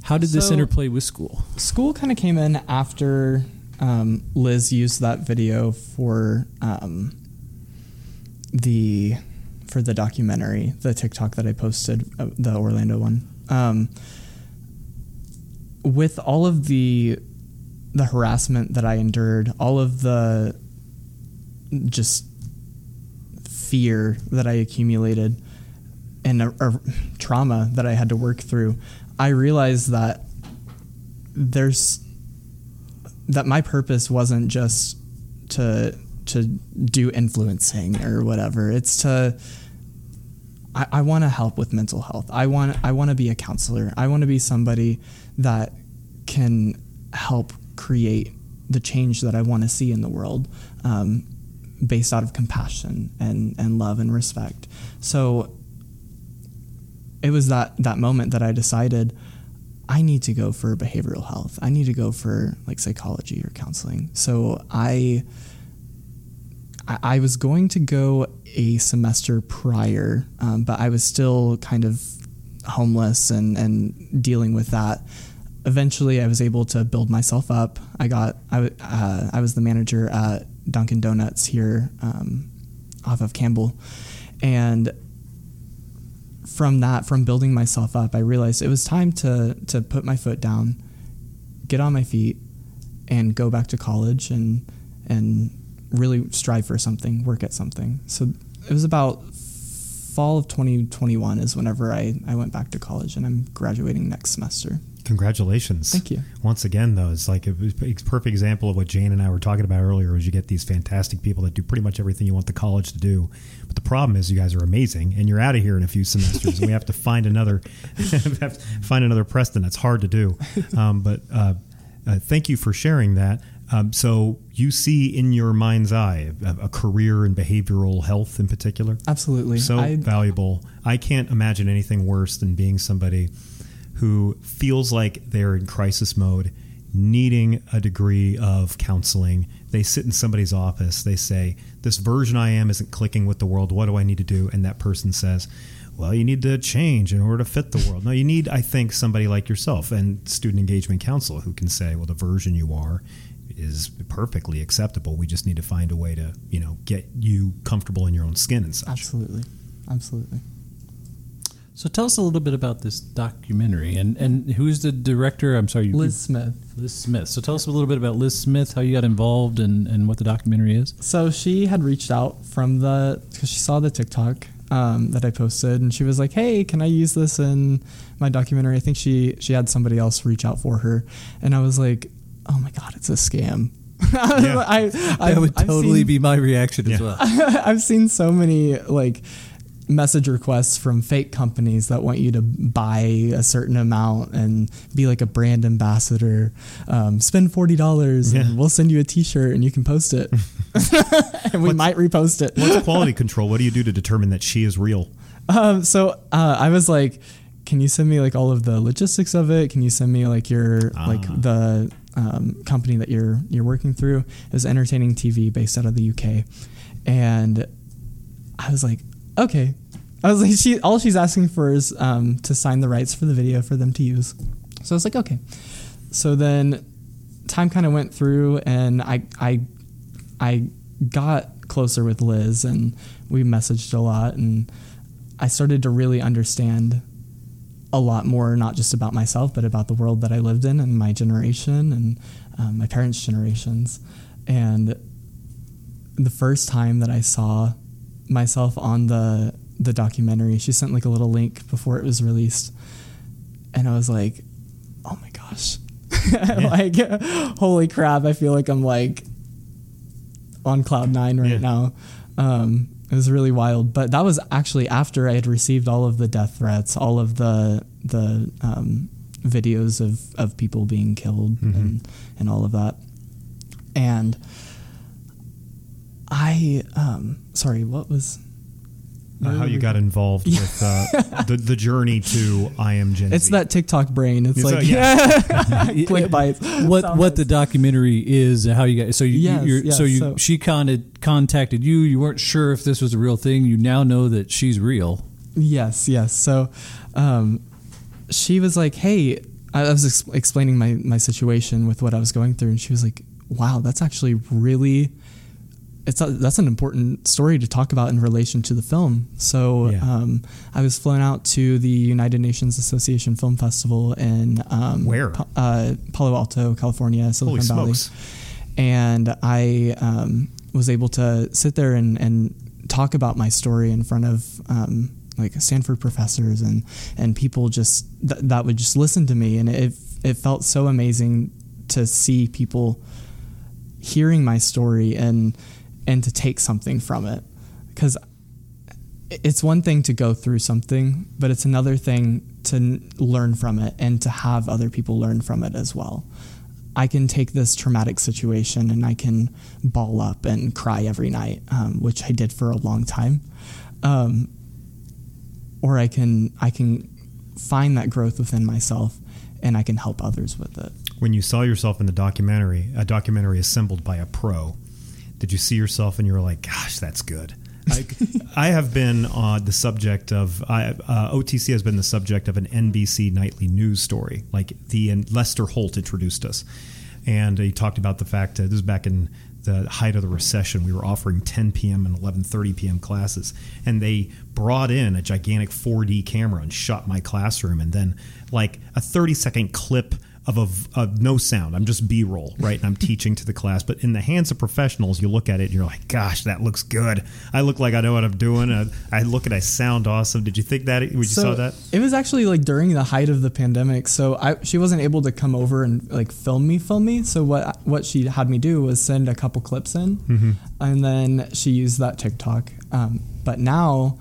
How did this interplay with school? School kind of came in after um, Liz used that video for um, the for the documentary, the TikTok that I posted, uh, the Orlando one. Um, with all of the the harassment that I endured, all of the just fear that I accumulated and a, a trauma that I had to work through, I realized that there's that my purpose wasn't just to to do influencing or whatever. It's to I, I want to help with mental health. I want I want to be a counselor. I want to be somebody that can help create the change that I want to see in the world, um, based out of compassion and and love and respect. So it was that that moment that I decided I need to go for behavioral health. I need to go for like psychology or counseling. So I I, I was going to go a semester prior, um, but I was still kind of homeless and and dealing with that. Eventually, I was able to build myself up. I got I, uh, I was the manager at Dunkin' Donuts here um, off of Campbell, and from that, from building myself up, I realized it was time to to put my foot down, get on my feet, and go back to college and and really strive for something, work at something. So it was about fall of 2021 is whenever I, I went back to college and I'm graduating next semester. Congratulations. Thank you. Once again, though, it's like a, it's a perfect example of what Jane and I were talking about earlier. Is you get these fantastic people that do pretty much everything you want the college to do, but the problem is you guys are amazing, and you're out of here in a few semesters, and we have to find another have to find another Preston. That's hard to do, um, but uh, uh, thank you for sharing that. Um, so you see in your mind's eye a, a career in behavioral health in particular. Absolutely. So I, valuable. I can't imagine anything worse than being somebody who feels like they're in crisis mode, needing a degree of counseling. They sit in somebody's office, they say, This version I am isn't clicking with the world. What do I need to do? And that person says, well, you need to change in order to fit the world. No, you need, I think, somebody like yourself and student engagement council who can say, well, the version you are is perfectly acceptable. We just need to find a way to, you know, get you comfortable in your own skin and such. absolutely. Absolutely. So tell us a little bit about this documentary and and who's the director? I'm sorry, you, Liz Smith. Liz Smith. So tell us a little bit about Liz Smith, how you got involved, and and what the documentary is. So she had reached out from the because she saw the TikTok um, that I posted, and she was like, "Hey, can I use this in my documentary?" I think she she had somebody else reach out for her, and I was like, "Oh my god, it's a scam." Yeah. I, I, That would I've totally seen- be my reaction as Yeah. well. I've seen so many like message requests from fake companies that want you to buy a certain amount and be like a brand ambassador. Um, spend forty dollars Yeah. and we'll send you a T-shirt and you can post it, and we What's- might repost it. What's quality control? What do you do to determine that she is real? Um, so uh, I was like, can you send me like all of the logistics of it? Can you send me like your like Ah. the um, company that you're you're working through? Was entertaining TV based out of the UK, and I was like, okay. I was like, she all she's asking for is um, to sign the rights for the video for them to use. So I was like, okay. So then time kind of went through, and I I I got closer with Liz, and we messaged a lot, and I started to really understand a lot more, not just about myself, but about the world that I lived in and my generation and um, my parents' generations. And the first time that I saw myself on the the documentary. She sent like a little link before it was released, and I was like, "Oh my gosh!" like, holy crap! I feel like I'm like on cloud nine right Yeah. now. Um, it was really wild, but that was actually after I had received all of the death threats, all of the the um, videos of, of people being killed and and all of that, and I um, sorry, what was Uh, how you got involved with uh, the the journey to I am Gen It's Z. that TikTok brain. It's It's like like- yeah. click bites. what Sound what the documentary is how you got so you Yes, you're, yes, so you so- she con- contacted you you weren't sure if this was a real thing you now know that she's real Yes, yes. So, um, she was like, "Hey," I I was ex- explaining my my situation with what I was going through, and she was like, "Wow, that's actually really." It's a, that's an important story to talk about in relation to the film. So Yeah. um, I was flown out to the United Nations Association Film Festival in um, Where? Uh, Palo Alto, California, Silicon Valley and I um, was able to sit there and, and talk about my story in front of um, like Stanford professors and and people just th- that would just listen to me, and it it felt so amazing to see people hearing my story and and to take something from it because it's one thing to go through something, but it's another thing to learn from it and to have other people learn from it as well. I can take this traumatic situation and I can ball up and cry every night, um, which I did for a long time. Um, or I can I can find that growth within myself and I can help others with it. When you saw yourself in the documentary, a documentary assembled by a pro, did you see yourself and you were like, "Gosh, that's good." I, I have been uh, the subject of I, uh, OTC has been the subject of an NBC nightly news story. Like the and Lester Holt introduced us, and he talked about the fact that this was back in the height of the recession. We were offering 10 p.m. and 11:30 p.m. classes, and they brought in a gigantic 4D camera and shot my classroom, and then like a 30 second clip of, a, of no sound. I'm just B roll, right? And I'm teaching to the class. But in the hands of professionals, you look at it and you're like, gosh, that looks good. I look like I know what I'm doing. Uh, I look at I sound awesome. Did you think that when you saw that? It was actually like during the height of the pandemic. So I she wasn't able to come over and like film me, film me. So what what she had me do was send a couple clips in, Mm-hmm. and then she used that TikTok. Um, but now.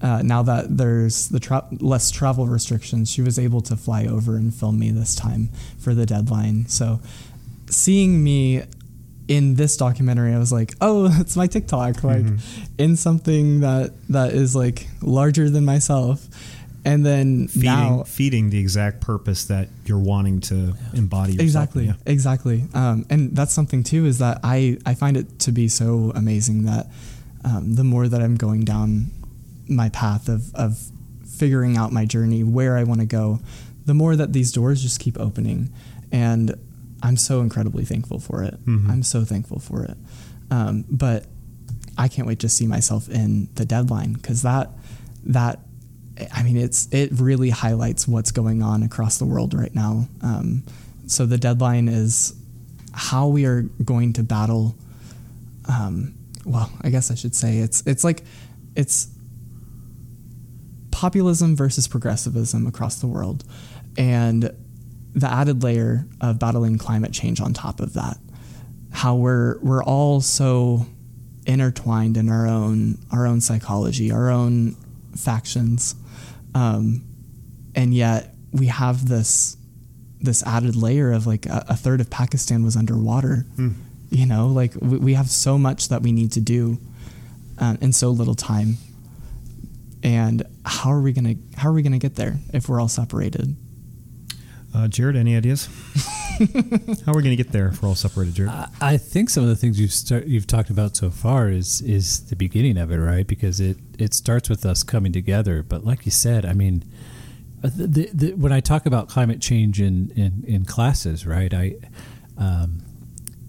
Uh, now that there's the tra- less travel restrictions, she was able to fly over and film me this time for the deadline. So, seeing me in this documentary, I was like, "Oh, it's my TikTok!" Like Mm-hmm. in something that that is like larger than myself. And then Feeding, now, feeding the exact purpose that you're wanting to embody yourself. exactly, Yeah. exactly. Um, and that's something too is that I I find it to be so amazing that um, the more that I'm going down my path of of figuring out my journey, where I want to go, the more that these doors just keep opening, and I'm so incredibly thankful for it. Mhm. I'm so thankful for it. Um, but I can't wait to see myself in the deadline because that that I mean it's it really highlights what's going on across the world right now. Um, so the deadline is how we are going to battle. Um, well, I guess I should say it's it's like it's populism versus progressivism across the world, and the added layer of battling climate change on top of that. How we're we're all so intertwined in our own our own psychology, our own factions, um, and yet we have this this added layer of like a, a third of Pakistan was underwater. You know, like we, we have so much that we need to do um, in so little time. And how are we gonna how are we gonna get there if we're all separated? Uh, Jared, any ideas? How are we going to get there if we're all separated, Jared? I- I think some of the things you've start, you've talked about so far is is the beginning of it, right? Because it it starts with us coming together. But like you said, I mean, uh, the, the, the, when I talk about climate change in in, in classes, right? I um,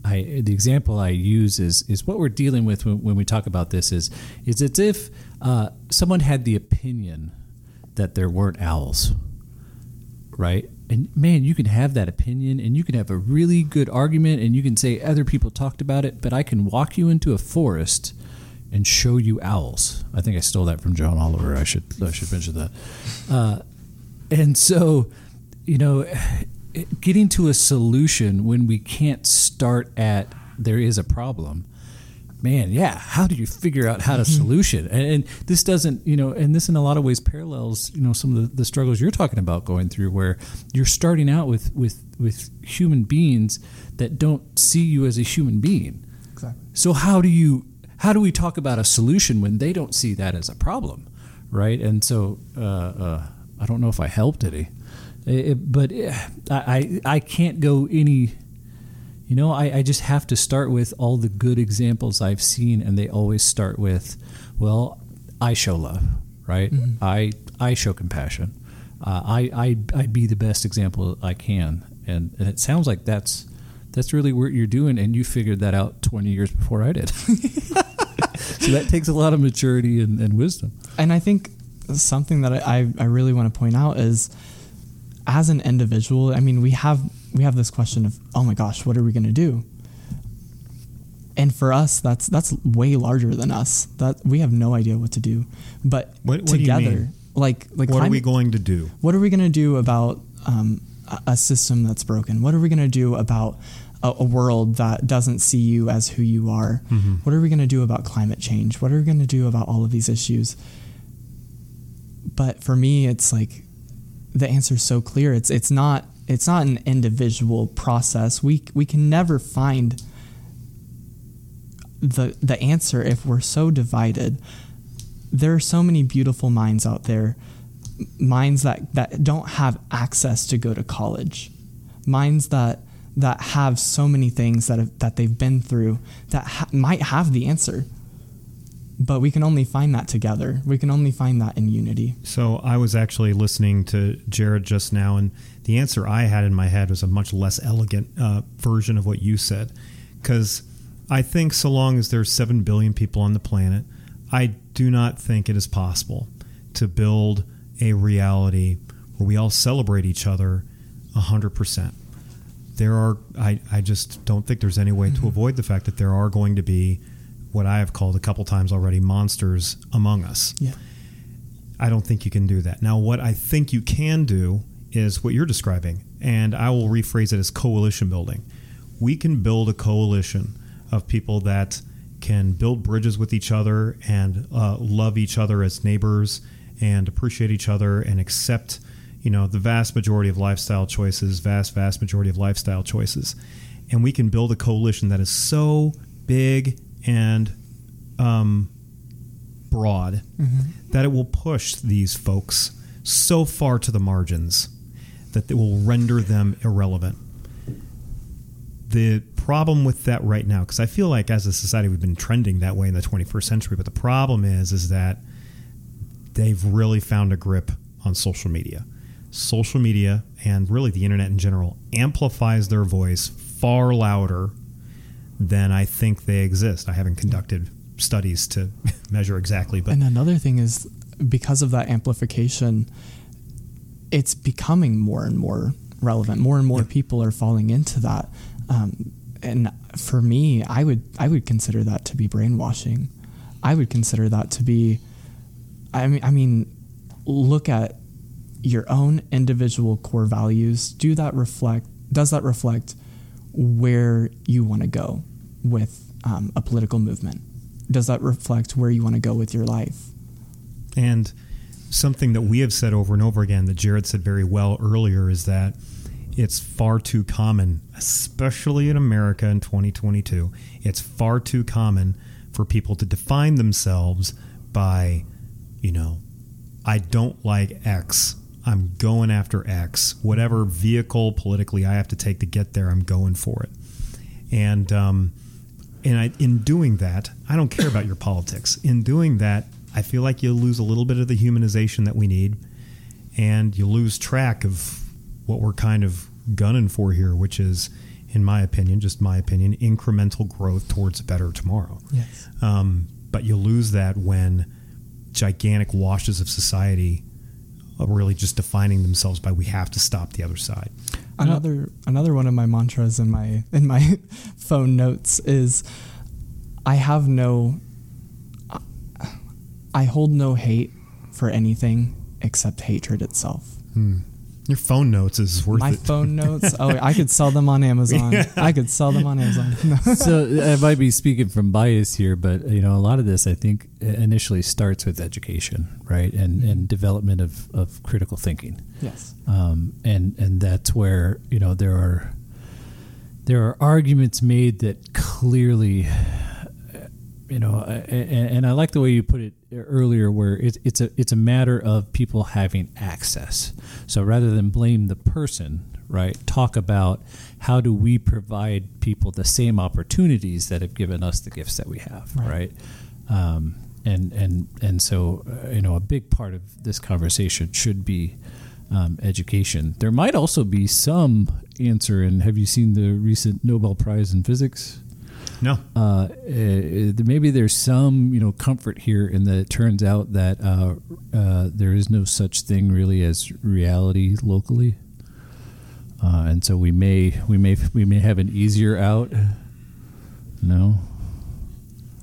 I the example I use is is what we're dealing with when, when we talk about this is is it's if uh, someone had the opinion that there weren't owls, right? And man, you can have that opinion and you can have a really good argument and you can say other people talked about it, but I can walk you into a forest and show you owls. I think I stole that from John Oliver. I should I should mention that. Uh, and so, you know, getting to a solution when we can't start at there is a problem man, yeah, how do you figure out how to solution? And, and, this doesn't, you know, and this in a lot of ways parallels, you know, some of the, the, struggles you're talking about going through, where you're starting out with with with human beings that don't see you as a human being. Exactly. So how do you how do we talk about a solution when they don't see that as a problem, right? And so uh, uh, I don't know if I helped any, it, but it, I I can't go any you know, I, I just have to start with all the good examples I've seen, and they always start with, well, I show love, right? Mm-hmm. I I show compassion. Uh, I, I I be the best example I can, and, and it sounds like that's that's really what you're doing, and you figured that out 20 years before I did. so that takes a lot of maturity and, and wisdom. And I think something that I, I really want to point out is as an individual, I mean, we have we have this question of, oh my gosh, what are we going to do? And for us, that's that's way larger than us. That we have no idea what to do. But what, what together, like like what climate, are we going to do? What are we going to do about um, a system that's broken? What are we going to do about a, a, world that doesn't see you as who you are? Mm-hmm. What are we going to do about climate change? What are we going to do about all of these issues? But for me, it's like the answer is so clear. It's it's not it's not an individual process. We we can never find the the answer if we're so divided. There are so many beautiful minds out there, minds that, that don't have access to go to college, minds that that have so many things that have, that they've been through that ha- might have the answer but we can only find that together. We can only find that in unity. So I was actually listening to Jared just now, and the answer I had in my head was a much less elegant uh, version of what you said. Because I think so long as there's 7 billion people on the planet, I do not think it is possible to build a reality where we all celebrate each other 100%. There are, I, I just don't think there's any way mm-hmm. to avoid the fact that there are going to be what I have called a couple times already monsters among us. Yeah. I don't think you can do that. Now, what I think you can do is what you're describing, and I will rephrase it as coalition building. We can build a coalition of people that can build bridges with each other and uh, love each other as neighbors and appreciate each other and accept, you know, the vast majority of lifestyle choices, vast, vast majority of lifestyle choices. And we can build a coalition that is so big and um, broad mm-hmm. that it will push these folks so far to the margins that it will render them irrelevant. The problem with that right now, because I feel like as a society we've been trending that way in the 21st century, but the problem is is that they've really found a grip on social media. Social media and really the internet in general amplifies their voice far louder then I think they exist. I haven't conducted studies to measure exactly, but and another thing is because of that amplification, it's becoming more and more relevant. More and more people are falling into that, um, and for me, I would I would consider that to be brainwashing. I would consider that to be, I mean, I mean, look at your own individual core values. Do that reflect? Does that reflect where you want to go? With um, a political movement? Does that reflect where you want to go with your life? And something that we have said over and over again that Jared said very well earlier is that it's far too common, especially in America in 2022, it's far too common for people to define themselves by, you know, I don't like X. I'm going after X. Whatever vehicle politically I have to take to get there, I'm going for it. And um, and I, in doing that, I don't care about your politics. In doing that, I feel like you lose a little bit of the humanization that we need, and you lose track of what we're kind of gunning for here, which is, in my opinion, just my opinion, incremental growth towards a better tomorrow. Yes. Um, but you lose that when gigantic washes of society are really just defining themselves by we have to stop the other side. Another another one of my mantras in my in my phone notes is I have no I hold no hate for anything except hatred itself. Hmm. Your phone notes is worth it. My it. phone notes. Oh, I could sell them on Amazon. I could sell them on Amazon. so I might be speaking from bias here, but you know, a lot of this I think initially starts with education, right, and and development of, of critical thinking, yes. um, and and that's where you know there are there are arguments made that clearly, you know, and, and I like the way you put it earlier, where it's it's a it's a matter of people having access. So rather than blame the person, right, talk about how do we provide people the same opportunities that have given us the gifts that we have, Right. right? Um, and and and so uh, you know a big part of this conversation should be um, education. There might also be some answer. And have you seen the recent Nobel Prize in Physics? No. uh, uh, maybe there's some you know comfort here in that it turns out that uh, uh, there is no such thing really as reality locally, uh, and so we may we may we may have an easier out. No,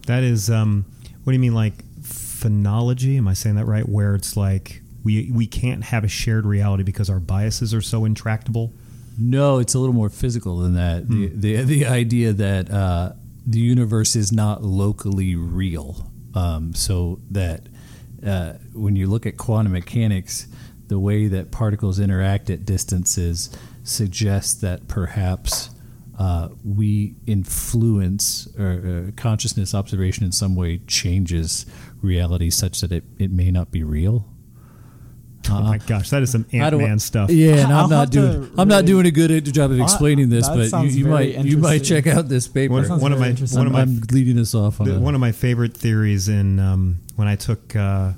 That is, um, what do you mean, like phenology? Am I saying that right? Where it's like we we can't have a shared reality because our biases are so intractable. no, it's a little more physical than that. The the the idea that uh, the universe is not locally real, um, so that uh, when you look at quantum mechanics, the way that particles interact at distances suggests that perhaps uh, we influence or uh, consciousness observation in some way changes reality such that it, it may not be real. Oh my gosh, that is some Ant Man stuff. Yeah, and I'll I'm not have to doing I'm not really- doing a good job of Uh, explaining this, that but you, sounds you very might you might interesting. check out this paper. One, Sounds one of very my interesting. one of my I'm leading us off on The- a, one of my favorite theories in um, when I took uh,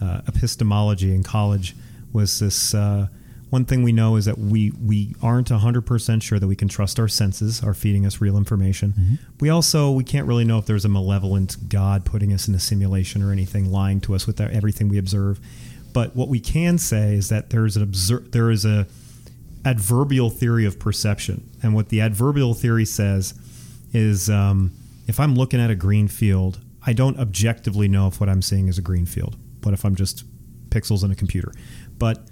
uh, epistemology in college was this. Uh, one thing we know is that we we aren't hundred percent sure that we can trust our senses are feeding us real information. Mm-hmm. We also we can't really know if there's a malevolent God putting us in a simulation or anything lying to us with our, everything we observe. But what we can say is that there's an obser- there is a adverbial theory of perception, and what the adverbial theory says is um, if I'm looking at a green field, I don't objectively know if what I'm seeing is a green field. What if I'm just pixels in a computer? But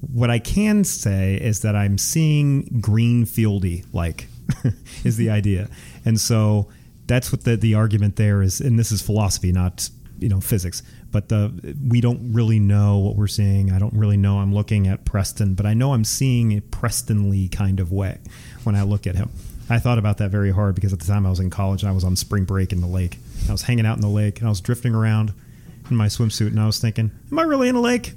what I can say is that I'm seeing green fieldy like is the idea, and so that's what the the argument there is. And this is philosophy, not you know physics. But the we don't really know what we're seeing. I don't really know. I'm looking at Preston, but I know I'm seeing a Prestonly kind of way when I look at him. I thought about that very hard because at the time I was in college and I was on spring break in the lake. I was hanging out in the lake and I was drifting around in my swimsuit and I was thinking, am I really in a lake?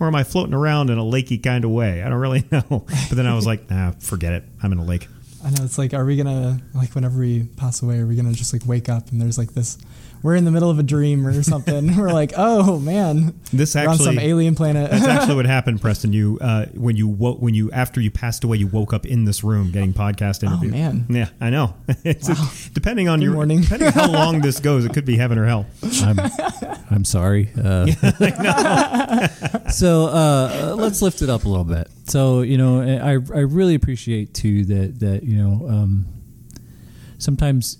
Or am I floating around in a lakey kind of way? I don't really know. But then I was like, nah, forget it. I'm in a lake. I know it's like, are we gonna like whenever we pass away, are we gonna just like wake up and there's like this? We're in the middle of a dream or something. we're like, oh man, This we're on some alien planet. That's actually what happened, Preston. You uh, when you woke when you after you passed away, you woke up in this room getting podcast interview. Oh, man. yeah, I know. It's Wow. depending on Good your morning. depending how long this goes, it could be heaven or hell. I'm, I'm sorry. Uh, so uh, let's lift it up a little bit. So you know, I I really appreciate too that that you know um, sometimes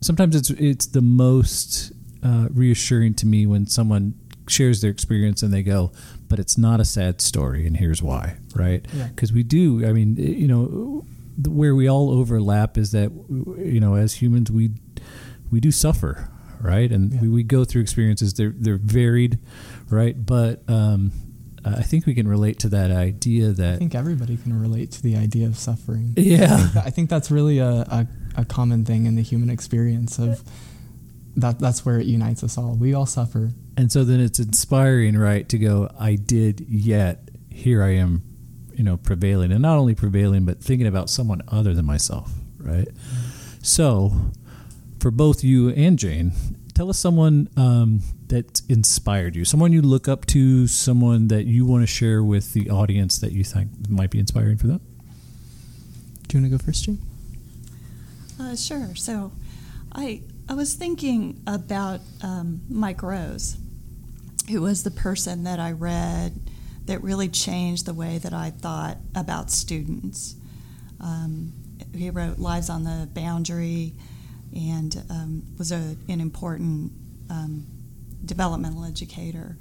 sometimes it's it's the most uh, reassuring to me when someone shares their experience and they go, but it's not a sad story, and here's why, right? Yeah. Because we do. I mean, you know, where we all overlap is that you know, as humans, we we do suffer, right? And Yeah. we, we go through experiences. They're they're varied, right? But um, I think we can relate to that idea that I think everybody can relate to the idea of suffering. yeah, I think that's really a, a, a common thing in the human experience of that that's where it unites us all. We all suffer. and so then it's inspiring, right? To go, I did, yet here I am, you know, prevailing, and not only prevailing, but thinking about someone other than myself, right? So, for both you and Jane, tell us someone um, that inspired you, someone you look up to, someone that you want to share with the audience that you think might be inspiring for them. Do you want to go first, Jane? Uh, sure. So, I I was thinking about um, Mike Rose, who was the person that I read that really changed the way that I thought about students. Um, he wrote Lives on the Boundary, and um, was a, an important um, developmental educator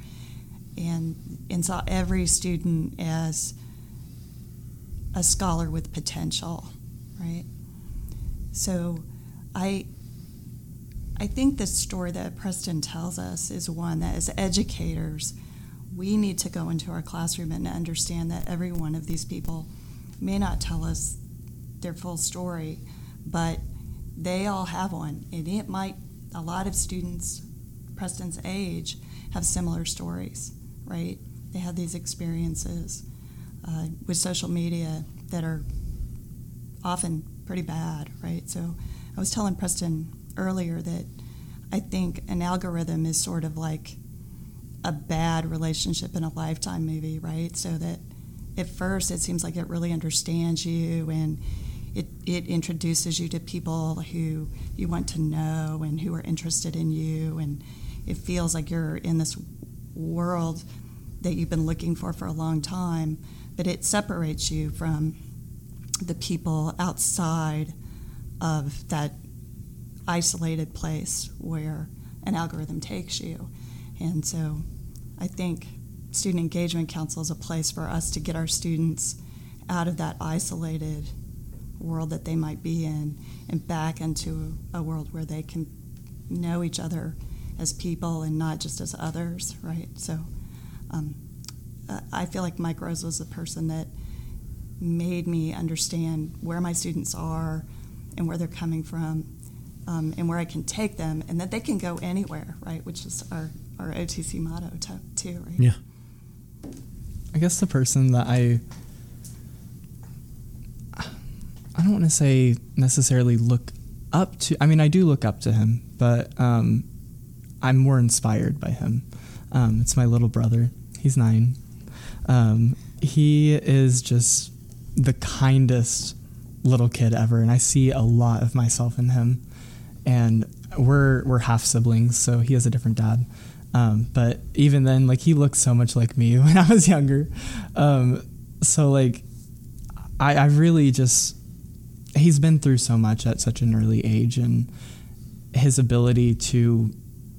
and, and saw every student as a scholar with potential, right? So I, I think the story that Preston tells us is one that as educators, we need to go into our classroom and understand that every one of these people may not tell us their full story, but they all have one. And it might, a lot of students Preston's age have similar stories, right? They have these experiences uh, with social media that are often pretty bad, right? So I was telling Preston earlier that I think an algorithm is sort of like a bad relationship in a lifetime movie, right? So that at first it seems like it really understands you and it, it introduces you to people who you want to know and who are interested in you and it feels like you're in this world that you've been looking for for a long time but it separates you from the people outside of that isolated place where an algorithm takes you and so i think student engagement council is a place for us to get our students out of that isolated world that they might be in and back into a world where they can know each other as people and not just as others, right? So um, I feel like Mike Rose was the person that made me understand where my students are and where they're coming from um, and where I can take them and that they can go anywhere, right? Which is our, our OTC motto too, right? Yeah. I guess the person that I I don't want to say necessarily look up to. I mean, I do look up to him, but um, I'm more inspired by him. Um, it's my little brother. He's nine. Um, he is just the kindest little kid ever, and I see a lot of myself in him. And we're we're half siblings, so he has a different dad. Um, but even then, like he looked so much like me when I was younger. Um, so like, I, I really just he's been through so much at such an early age, and his ability to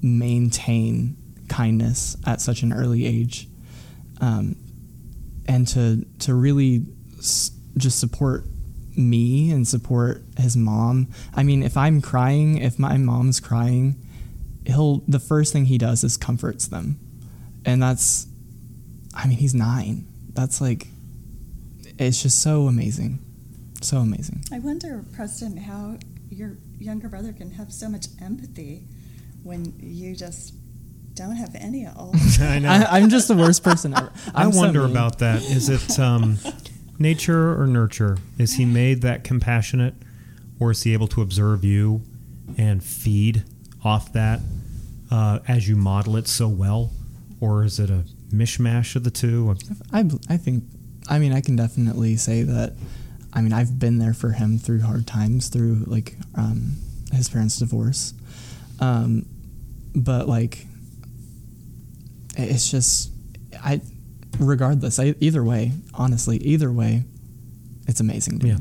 maintain kindness at such an early age, um, and to to really just support me and support his mom. I mean, if I'm crying, if my mom's crying, he'll the first thing he does is comforts them, and that's, I mean, he's nine. That's like, it's just so amazing, so amazing. I wonder, Preston, how your younger brother can have so much empathy when you just don't have any at all. I know. I, I'm just the worst person ever. I I'm so wonder mean. about that. Is it um, nature or nurture? Is he made that compassionate, or is he able to observe you and feed off that uh, as you model it so well, or is it a mishmash of the two? I, I think, I mean, I can definitely say that. I mean, I've been there for him through hard times, through like um, his parents' divorce. Um, but like, it's just, I, regardless, I, either way, honestly, either way, it's amazing to Yeah. me.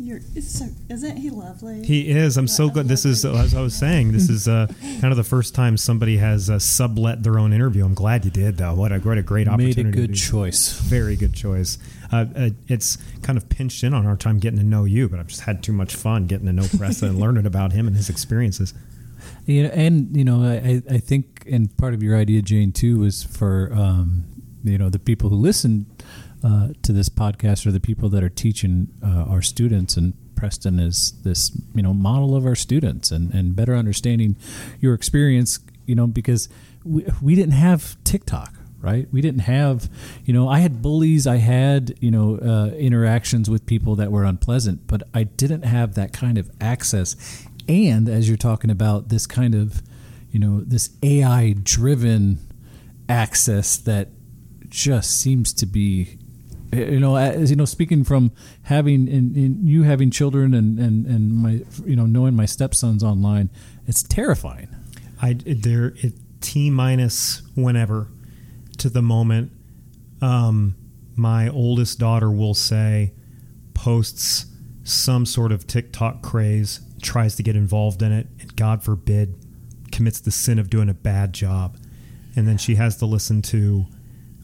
You're, so, isn't he lovely? He is. I'm so glad. This is, as I was saying, this is uh, kind of the first time somebody has uh, sublet their own interview. I'm glad you did, though. What a, what a great opportunity. Made a good choice. Very good choice. Uh, uh, it's kind of pinched in on our time getting to know you, but I've just had too much fun getting to know Preston and learning about him and his experiences. You know, and you know, I, I think, and part of your idea, Jane, too, was for um, you know the people who listen uh, to this podcast are the people that are teaching uh, our students, and Preston is this you know model of our students, and and better understanding your experience, you know, because we we didn't have TikTok. Right, we didn't have, you know, I had bullies, I had, you know, uh, interactions with people that were unpleasant, but I didn't have that kind of access and as you're talking about this kind of you know this ai driven access that just seems to be you know as you know speaking from having and you having children and and and my you know knowing my stepsons online it's terrifying I there it t minus whenever to the moment. Um, my oldest daughter will say posts some sort of TikTok craze, tries to get involved in it, and God forbid commits the sin of doing a bad job. and then she has to listen to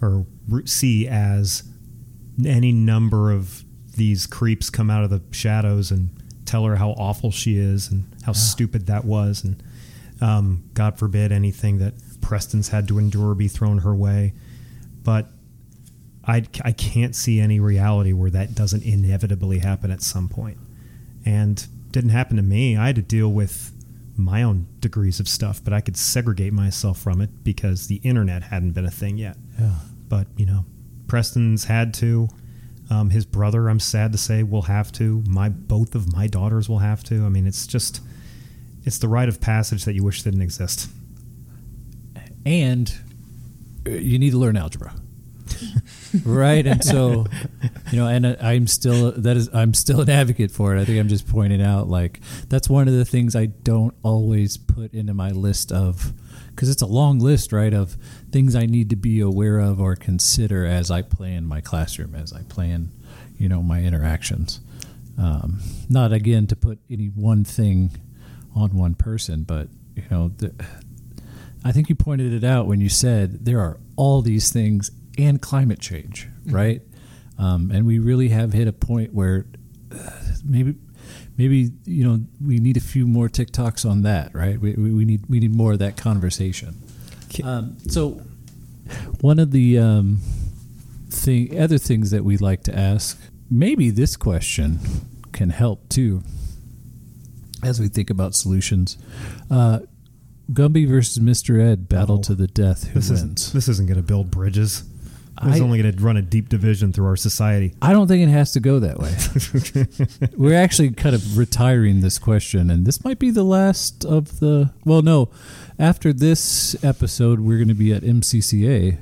or see as any number of these creeps come out of the shadows and tell her how awful she is and how stupid that was. And um, god forbid anything that preston's had to endure be thrown her way. But I, I can't see any reality where that doesn't inevitably happen at some point. point. And didn't happen to me. I had to deal with my own degrees of stuff but i could segregate myself from it because the internet hadn't been a thing yet. Yeah. But you know, Preston's had to. Um, his brother, I'm sad to say, will have to. My both of my daughters will have to. I mean, it's just it's the rite of passage that you wish didn't exist. and uh, you need to learn algebra right and so you know and i'm still that is i'm still an advocate for it i think i'm just pointing out like that's one of the things i don't always put into my list of because it's a long list right of things i need to be aware of or consider as i plan my classroom as i plan you know my interactions um, not again to put any one thing on one person but you know the, I think you pointed it out when you said there are all these things and climate change, right? Um, and we really have hit a point where uh, maybe, maybe you know, we need a few more TikToks on that, right? We, we, we need we need more of that conversation. Um, so, one of the um, thing, other things that we like to ask, maybe this question can help too, as we think about solutions. Uh, Gumby versus Mr. Ed battle Oh. to the death. Who This wins? isn't this isn't going to build bridges. Is only going to run a deep division through our society. I don't think it has to go that way. We're actually kind of retiring this question, and this might be the last of the. Well, no, after this episode, we're going to be at MCCA.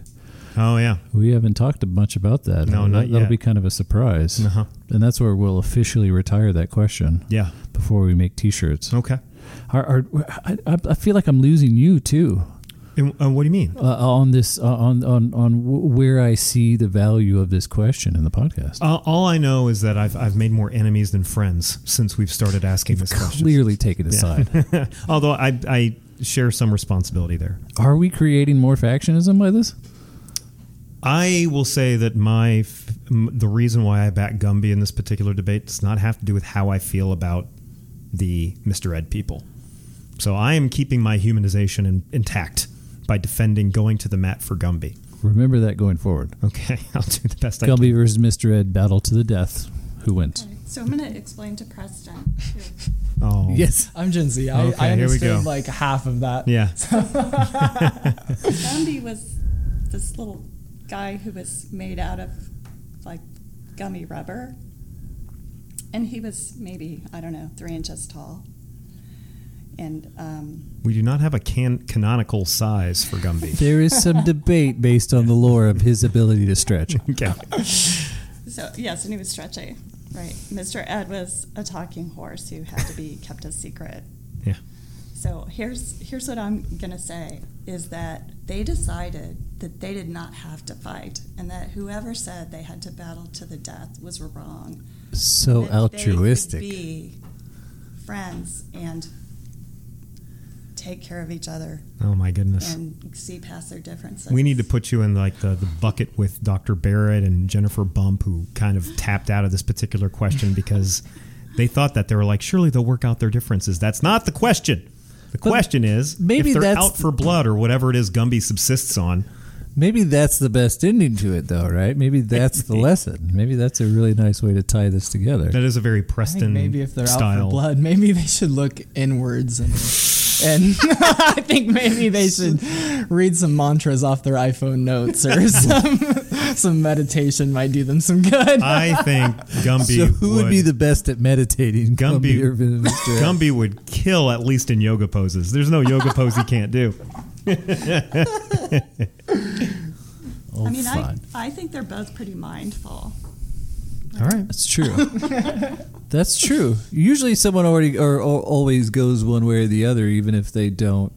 Oh yeah, We haven't talked much about that. No, Uh, not that, That'll be kind of a surprise, uh-huh. and that's where we'll officially retire that question yeah. before we make T-shirts. Okay. Are, I, I I feel like I'm losing you too. And, uh, what do you mean? uh, on this uh, on on on w- where I see the value of this question in the podcast. Uh, all I know is that I've I've made more enemies than friends since we've started asking this question. Clearly taken aside. Although I I share some responsibility there. Are we creating more factionism by this? I will say that my f- m- the reason why I back Gumby in this particular debate does not have to do with how I feel about the Mr. Ed people. So I am keeping my humanization in, intact by defending going to the mat for Gumby. Remember that going forward. Okay, I'll do the best I can. Gumby versus Mr. Ed battle to the death. Who wins? Okay, So I'm going to explain to Preston. Oh, Yes. I'm Gen Z. I, Okay, I here we understood go. like half of that. Yeah. Gumby was this little guy who was made out of like gummy rubber. And he was maybe, I don't know, three inches tall. And um, We do not have a can- canonical size for Gumby. There is some debate based on the lore of his ability to stretch. okay. so, yes, and he was stretchy, right? Mr. Ed was a talking horse who had to be kept a secret. Yeah. So here's here's what I'm gonna say is that they decided that they did not have to fight, and that whoever said they had to battle to the death was wrong. So That They altruistic. could be friends and take care of each other Oh my goodness. and see past their differences. We need to put you in like the, the bucket with Dr. Barrett and Jennifer Bump, who kind of tapped out of this particular question because they thought that they were like, surely they'll work out their differences. That's not the question. The But question is, maybe if they're out for blood or whatever it is Gumby subsists on. Maybe that's the best ending to it, though, right? Maybe that's the lesson. Maybe that's a really nice way to tie this together. That is a very I think Preston maybe if they're out style. for blood, maybe they should look inwards and and I think maybe they should read some mantras off their iPhone notes or some some meditation might do them some good. I think Gumby so who would, be the best at meditating? Gumby- or Mr. Gumby would kill at least in yoga poses. There's no yoga pose he can't do. Oh, I mean, I. Oh, I think they're both pretty mindful. All right. That's true. That's true. Usually, someone already or, or always goes one way or the other, even if they don't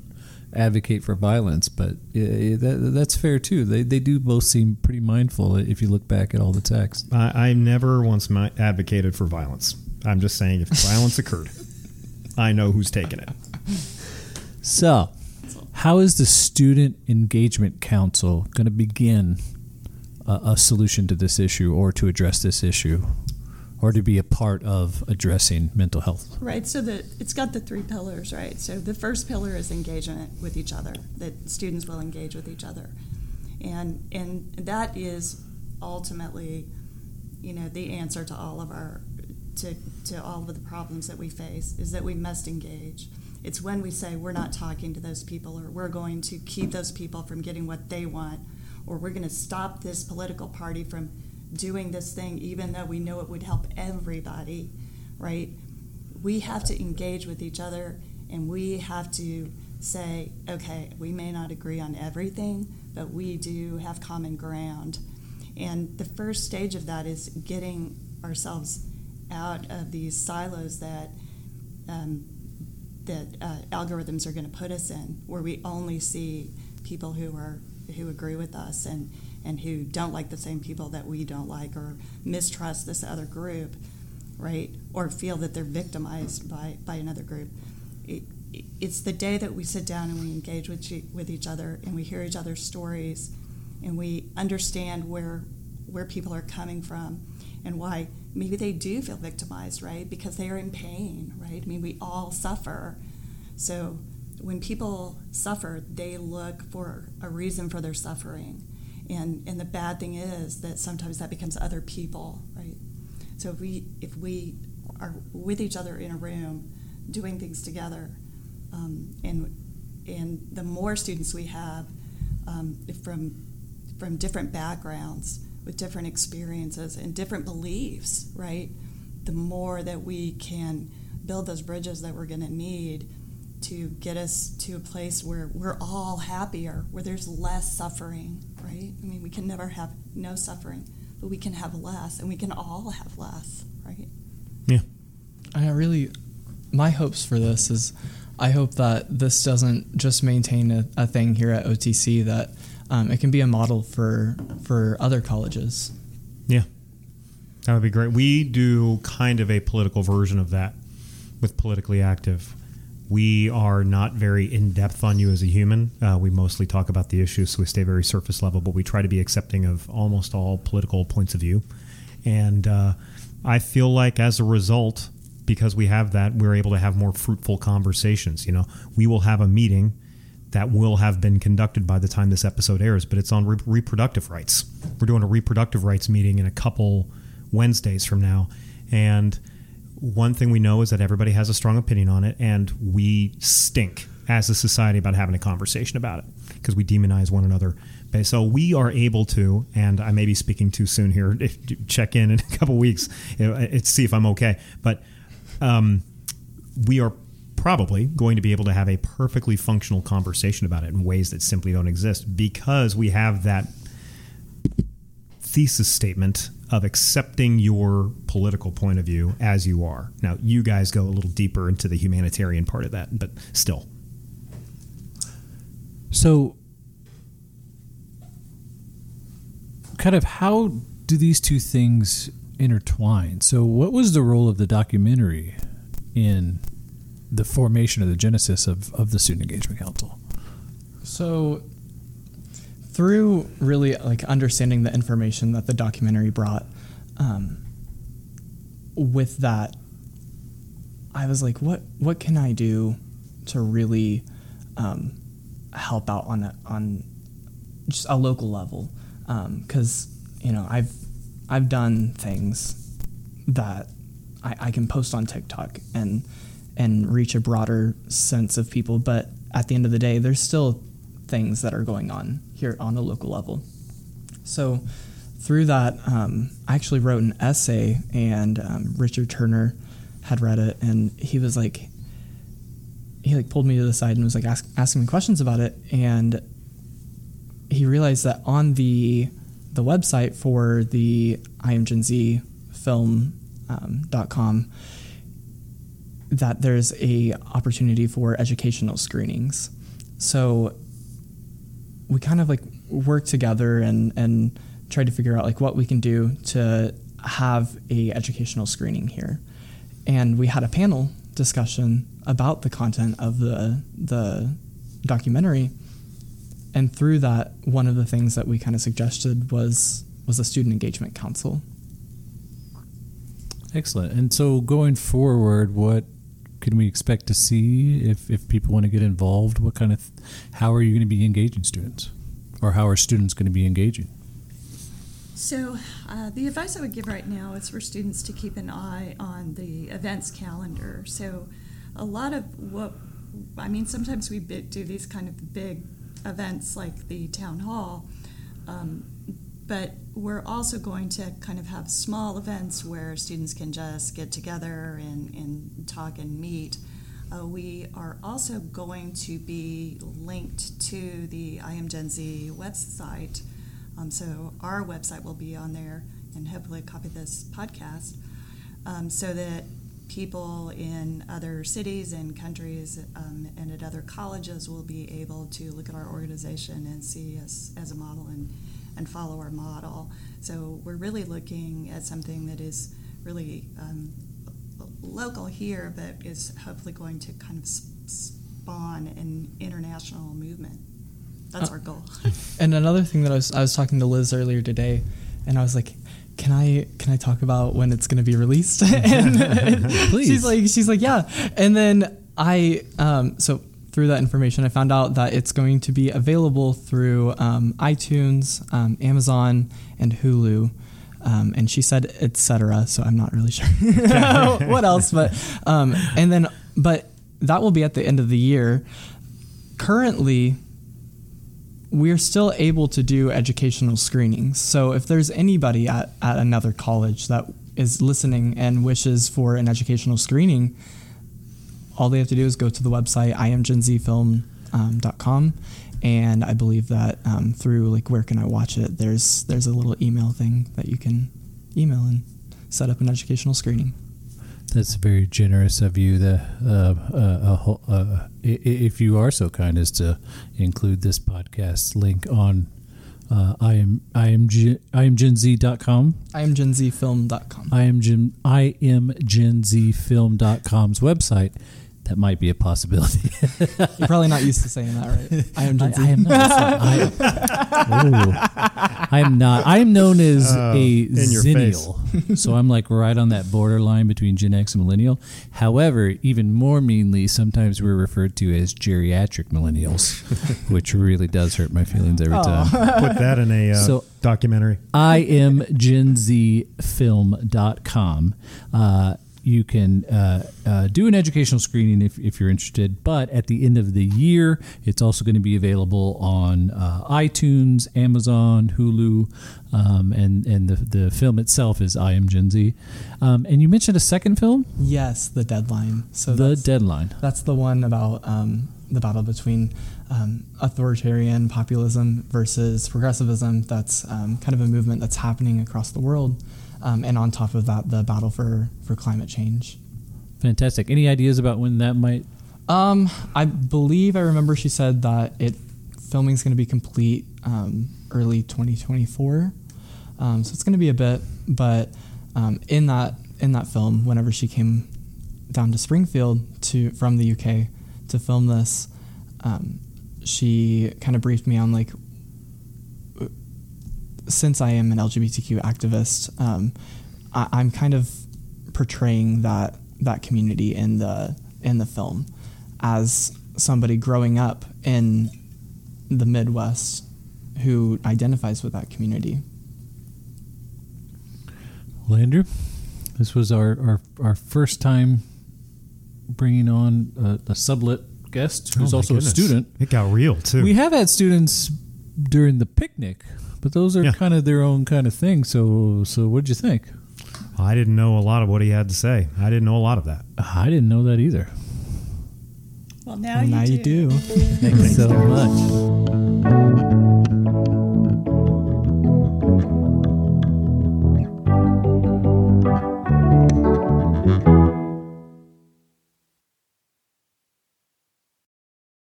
advocate for violence. But yeah, yeah, that, that's fair too. They they do both seem pretty mindful if you look back at all the text. I, I never once advocated for violence. I'm just saying if violence occurred, I know who's taking it. So, how is the Student Engagement Council going to begin a, a solution to this issue or to address this issue or to be a part of addressing mental health? Right, so the, it's got the three pillars, right? So the first pillar is engagement with each other, that students will engage with each other. And, and that is ultimately, you know, the answer to all of our, to, to all of the problems that we face, is that we must engage. It's when we say we're not talking to those people, or we're going to keep those people from getting what they want, or we're going to stop this political party from doing this thing, even though we know it would help everybody, right? We have to engage with each other and we have to say, okay, we may not agree on everything, but we do have common ground. And the first stage of that is getting ourselves out of these silos that um, that uh, algorithms are going to put us in, where we only see people who are who agree with us and and who don't like the same people that we don't like or mistrust this other group, right? Or feel that they're victimized by, by another group. It, it's the day that we sit down and we engage with, with each other and we hear each other's stories and we understand where, where people are coming from and why maybe they do feel victimized, right? Because they are in pain, right? I mean, we all suffer. So when people suffer, they look for a reason for their suffering. And and the bad thing is that sometimes that becomes other people right? So if we if we are with each other in a room doing things together um, and and the more students we have um, from from different backgrounds with different experiences and different beliefs right? The more that we can build those bridges that we're going to need to get us to a place where we're all happier, where there's less suffering, right? I mean, we can never have no suffering, but we can have less, and we can all have less, right? Yeah. I really, my hopes for this is I hope that this doesn't just maintain a, a thing here at OTC, that um, it can be a model for, for other colleges. Yeah. That would be great. We do kind of a political version of that with politically active we are not very in depth on you as a human. Uh, we mostly talk about the issues, so we stay very surface level, but we try to be accepting of almost all political points of view. And uh, I feel like as a result, because we have that, we're able to have more fruitful conversations. You know, we will have a meeting that will have been conducted by the time this episode airs, but it's on re- reproductive rights. We're doing a reproductive rights meeting in a couple Wednesdays from now. And one thing we know is that everybody has a strong opinion on it, and we stink as a society about having a conversation about it because we demonize one another. Okay, So we are able to, and I may be speaking too soon here. Check in in a couple weeks, to see if I'm okay. But um, we are probably going to be able to have a perfectly functional conversation about it in ways that simply don't exist because we have that thesis statement of accepting your political point of view as you are. Now, you guys go a little deeper into the humanitarian part of that, but still. So, kind of how do these two things intertwine? So, what was the role of the documentary in the formation of the genesis of, of the Student Engagement Council? So, through really like understanding the information that the documentary brought, um, with that, I was like, what what can I do to really um, help out on a, on just a local level? Because um, you know I've I've done things that I, I can post on TikTok and and reach a broader sense of people, but at the end of the day, there's still things that are going on here on a local level. So through that, um, I actually wrote an essay, and um, Richard Turner had read it, and he was like, he like pulled me to the side and was like ask, asking me questions about it, and he realized that on the the website for the I film um, .com that there's a opportunity for educational screenings. So we kind of like work together and and try to figure out like what we can do to have a educational screening here. And we had a panel discussion about the content of the the documentary. And through that, one of the things that we kind of suggested was was a student engagement council. Excellent. And so going forward, what can we expect to see if, if people want to get involved? What kind of, how are you going to be engaging students? Or how are students going to be engaging? So, uh, the advice I would give right now is for students to keep an eye on the events calendar. So, a lot of what, I mean, sometimes we do these kind of big events like the town hall, um, but we're also going to kind of have small events where students can just get together and, and talk and meet. Uh, we are also going to be linked to the I Am Gen Z website. Um, so our website will be on there and hopefully copy this podcast um, so that people in other cities and countries um, and at other colleges will be able to look at our organization and see us as a model and, and follow our model. So we're really looking at something that is really um, local here, but is hopefully going to kind of spawn an international movement. That's Uh, our goal. And another thing that I was I was talking to Liz earlier today, and I was like, "Can I can I talk about when it's going to be released?" and Please. she's like she's like yeah. And then I um, so through that information, I found out that it's going to be available through um, iTunes, um, Amazon, and Hulu. Um, and she said etc. So I'm not really sure what else, but um, and then but that will be at the end of the year. Currently, we're still able to do educational screenings. So if there's anybody at, at another college that is listening and wishes for an educational screening, all they have to do is go to the website imgenzfilm.com. And I believe that um, through like where can I watch it, there's there's a little email thing that you can email and set up an educational screening. That's very generous of you. The uh, uh, uh, i- i- if you are so kind as to include this podcast link on uh, I am I am G, I am genz.com. imgenzfilm.com. I am Gen, I am genZfilm.com's website. That might be a possibility. You're probably not used to saying that, right? I am I, Gen Z. I am not. I, Ooh. I am not. I am known as Oh, a in Xennial, so I'm like right on that borderline between Gen X and millennial. However, even more meanly, sometimes we're referred to as geriatric millennials, which really does hurt my feelings every time. Put that in a uh, So- documentary. I am genzfilm.com. Uh, you can uh, uh, do an educational screening if, if you're interested, but at the end of the year, it's also going to be available on uh, iTunes, Amazon, Hulu, um, and and the, the film itself is I Am Gen Z. Um, and you mentioned a second film, Yes, the deadline. So The that's, Deadline. that's the one about um, the battle between um, authoritarian populism versus progressivism. That's um, kind of a movement that's happening across the world. Um, and on top of that, the battle for, for climate change. Fantastic. Any ideas about when that might? Um, I believe I remember she said that it filming is going to be complete um, early 2024. Um, so it's going to be a bit, but um, in that in that film, whenever she came down to Springfield to from the UK to film this, um, she kind of briefed me on like since I am an LGBTQ activist, um, I, I'm kind of portraying that that community in the in the film as somebody growing up in the Midwest who identifies with that community. Well, Andrew, this was our, our, our first time bringing on a, a sublet guest who's Oh, also goodness. a student. It got real too. We have had students during the picnic, but those are Yeah. kind of their own kind of thing. So, so what did you think? I didn't know a lot of what he had to say. I didn't know a lot of that. I didn't know that either. Well, now, Well, you, now do. you do. Thank you so much.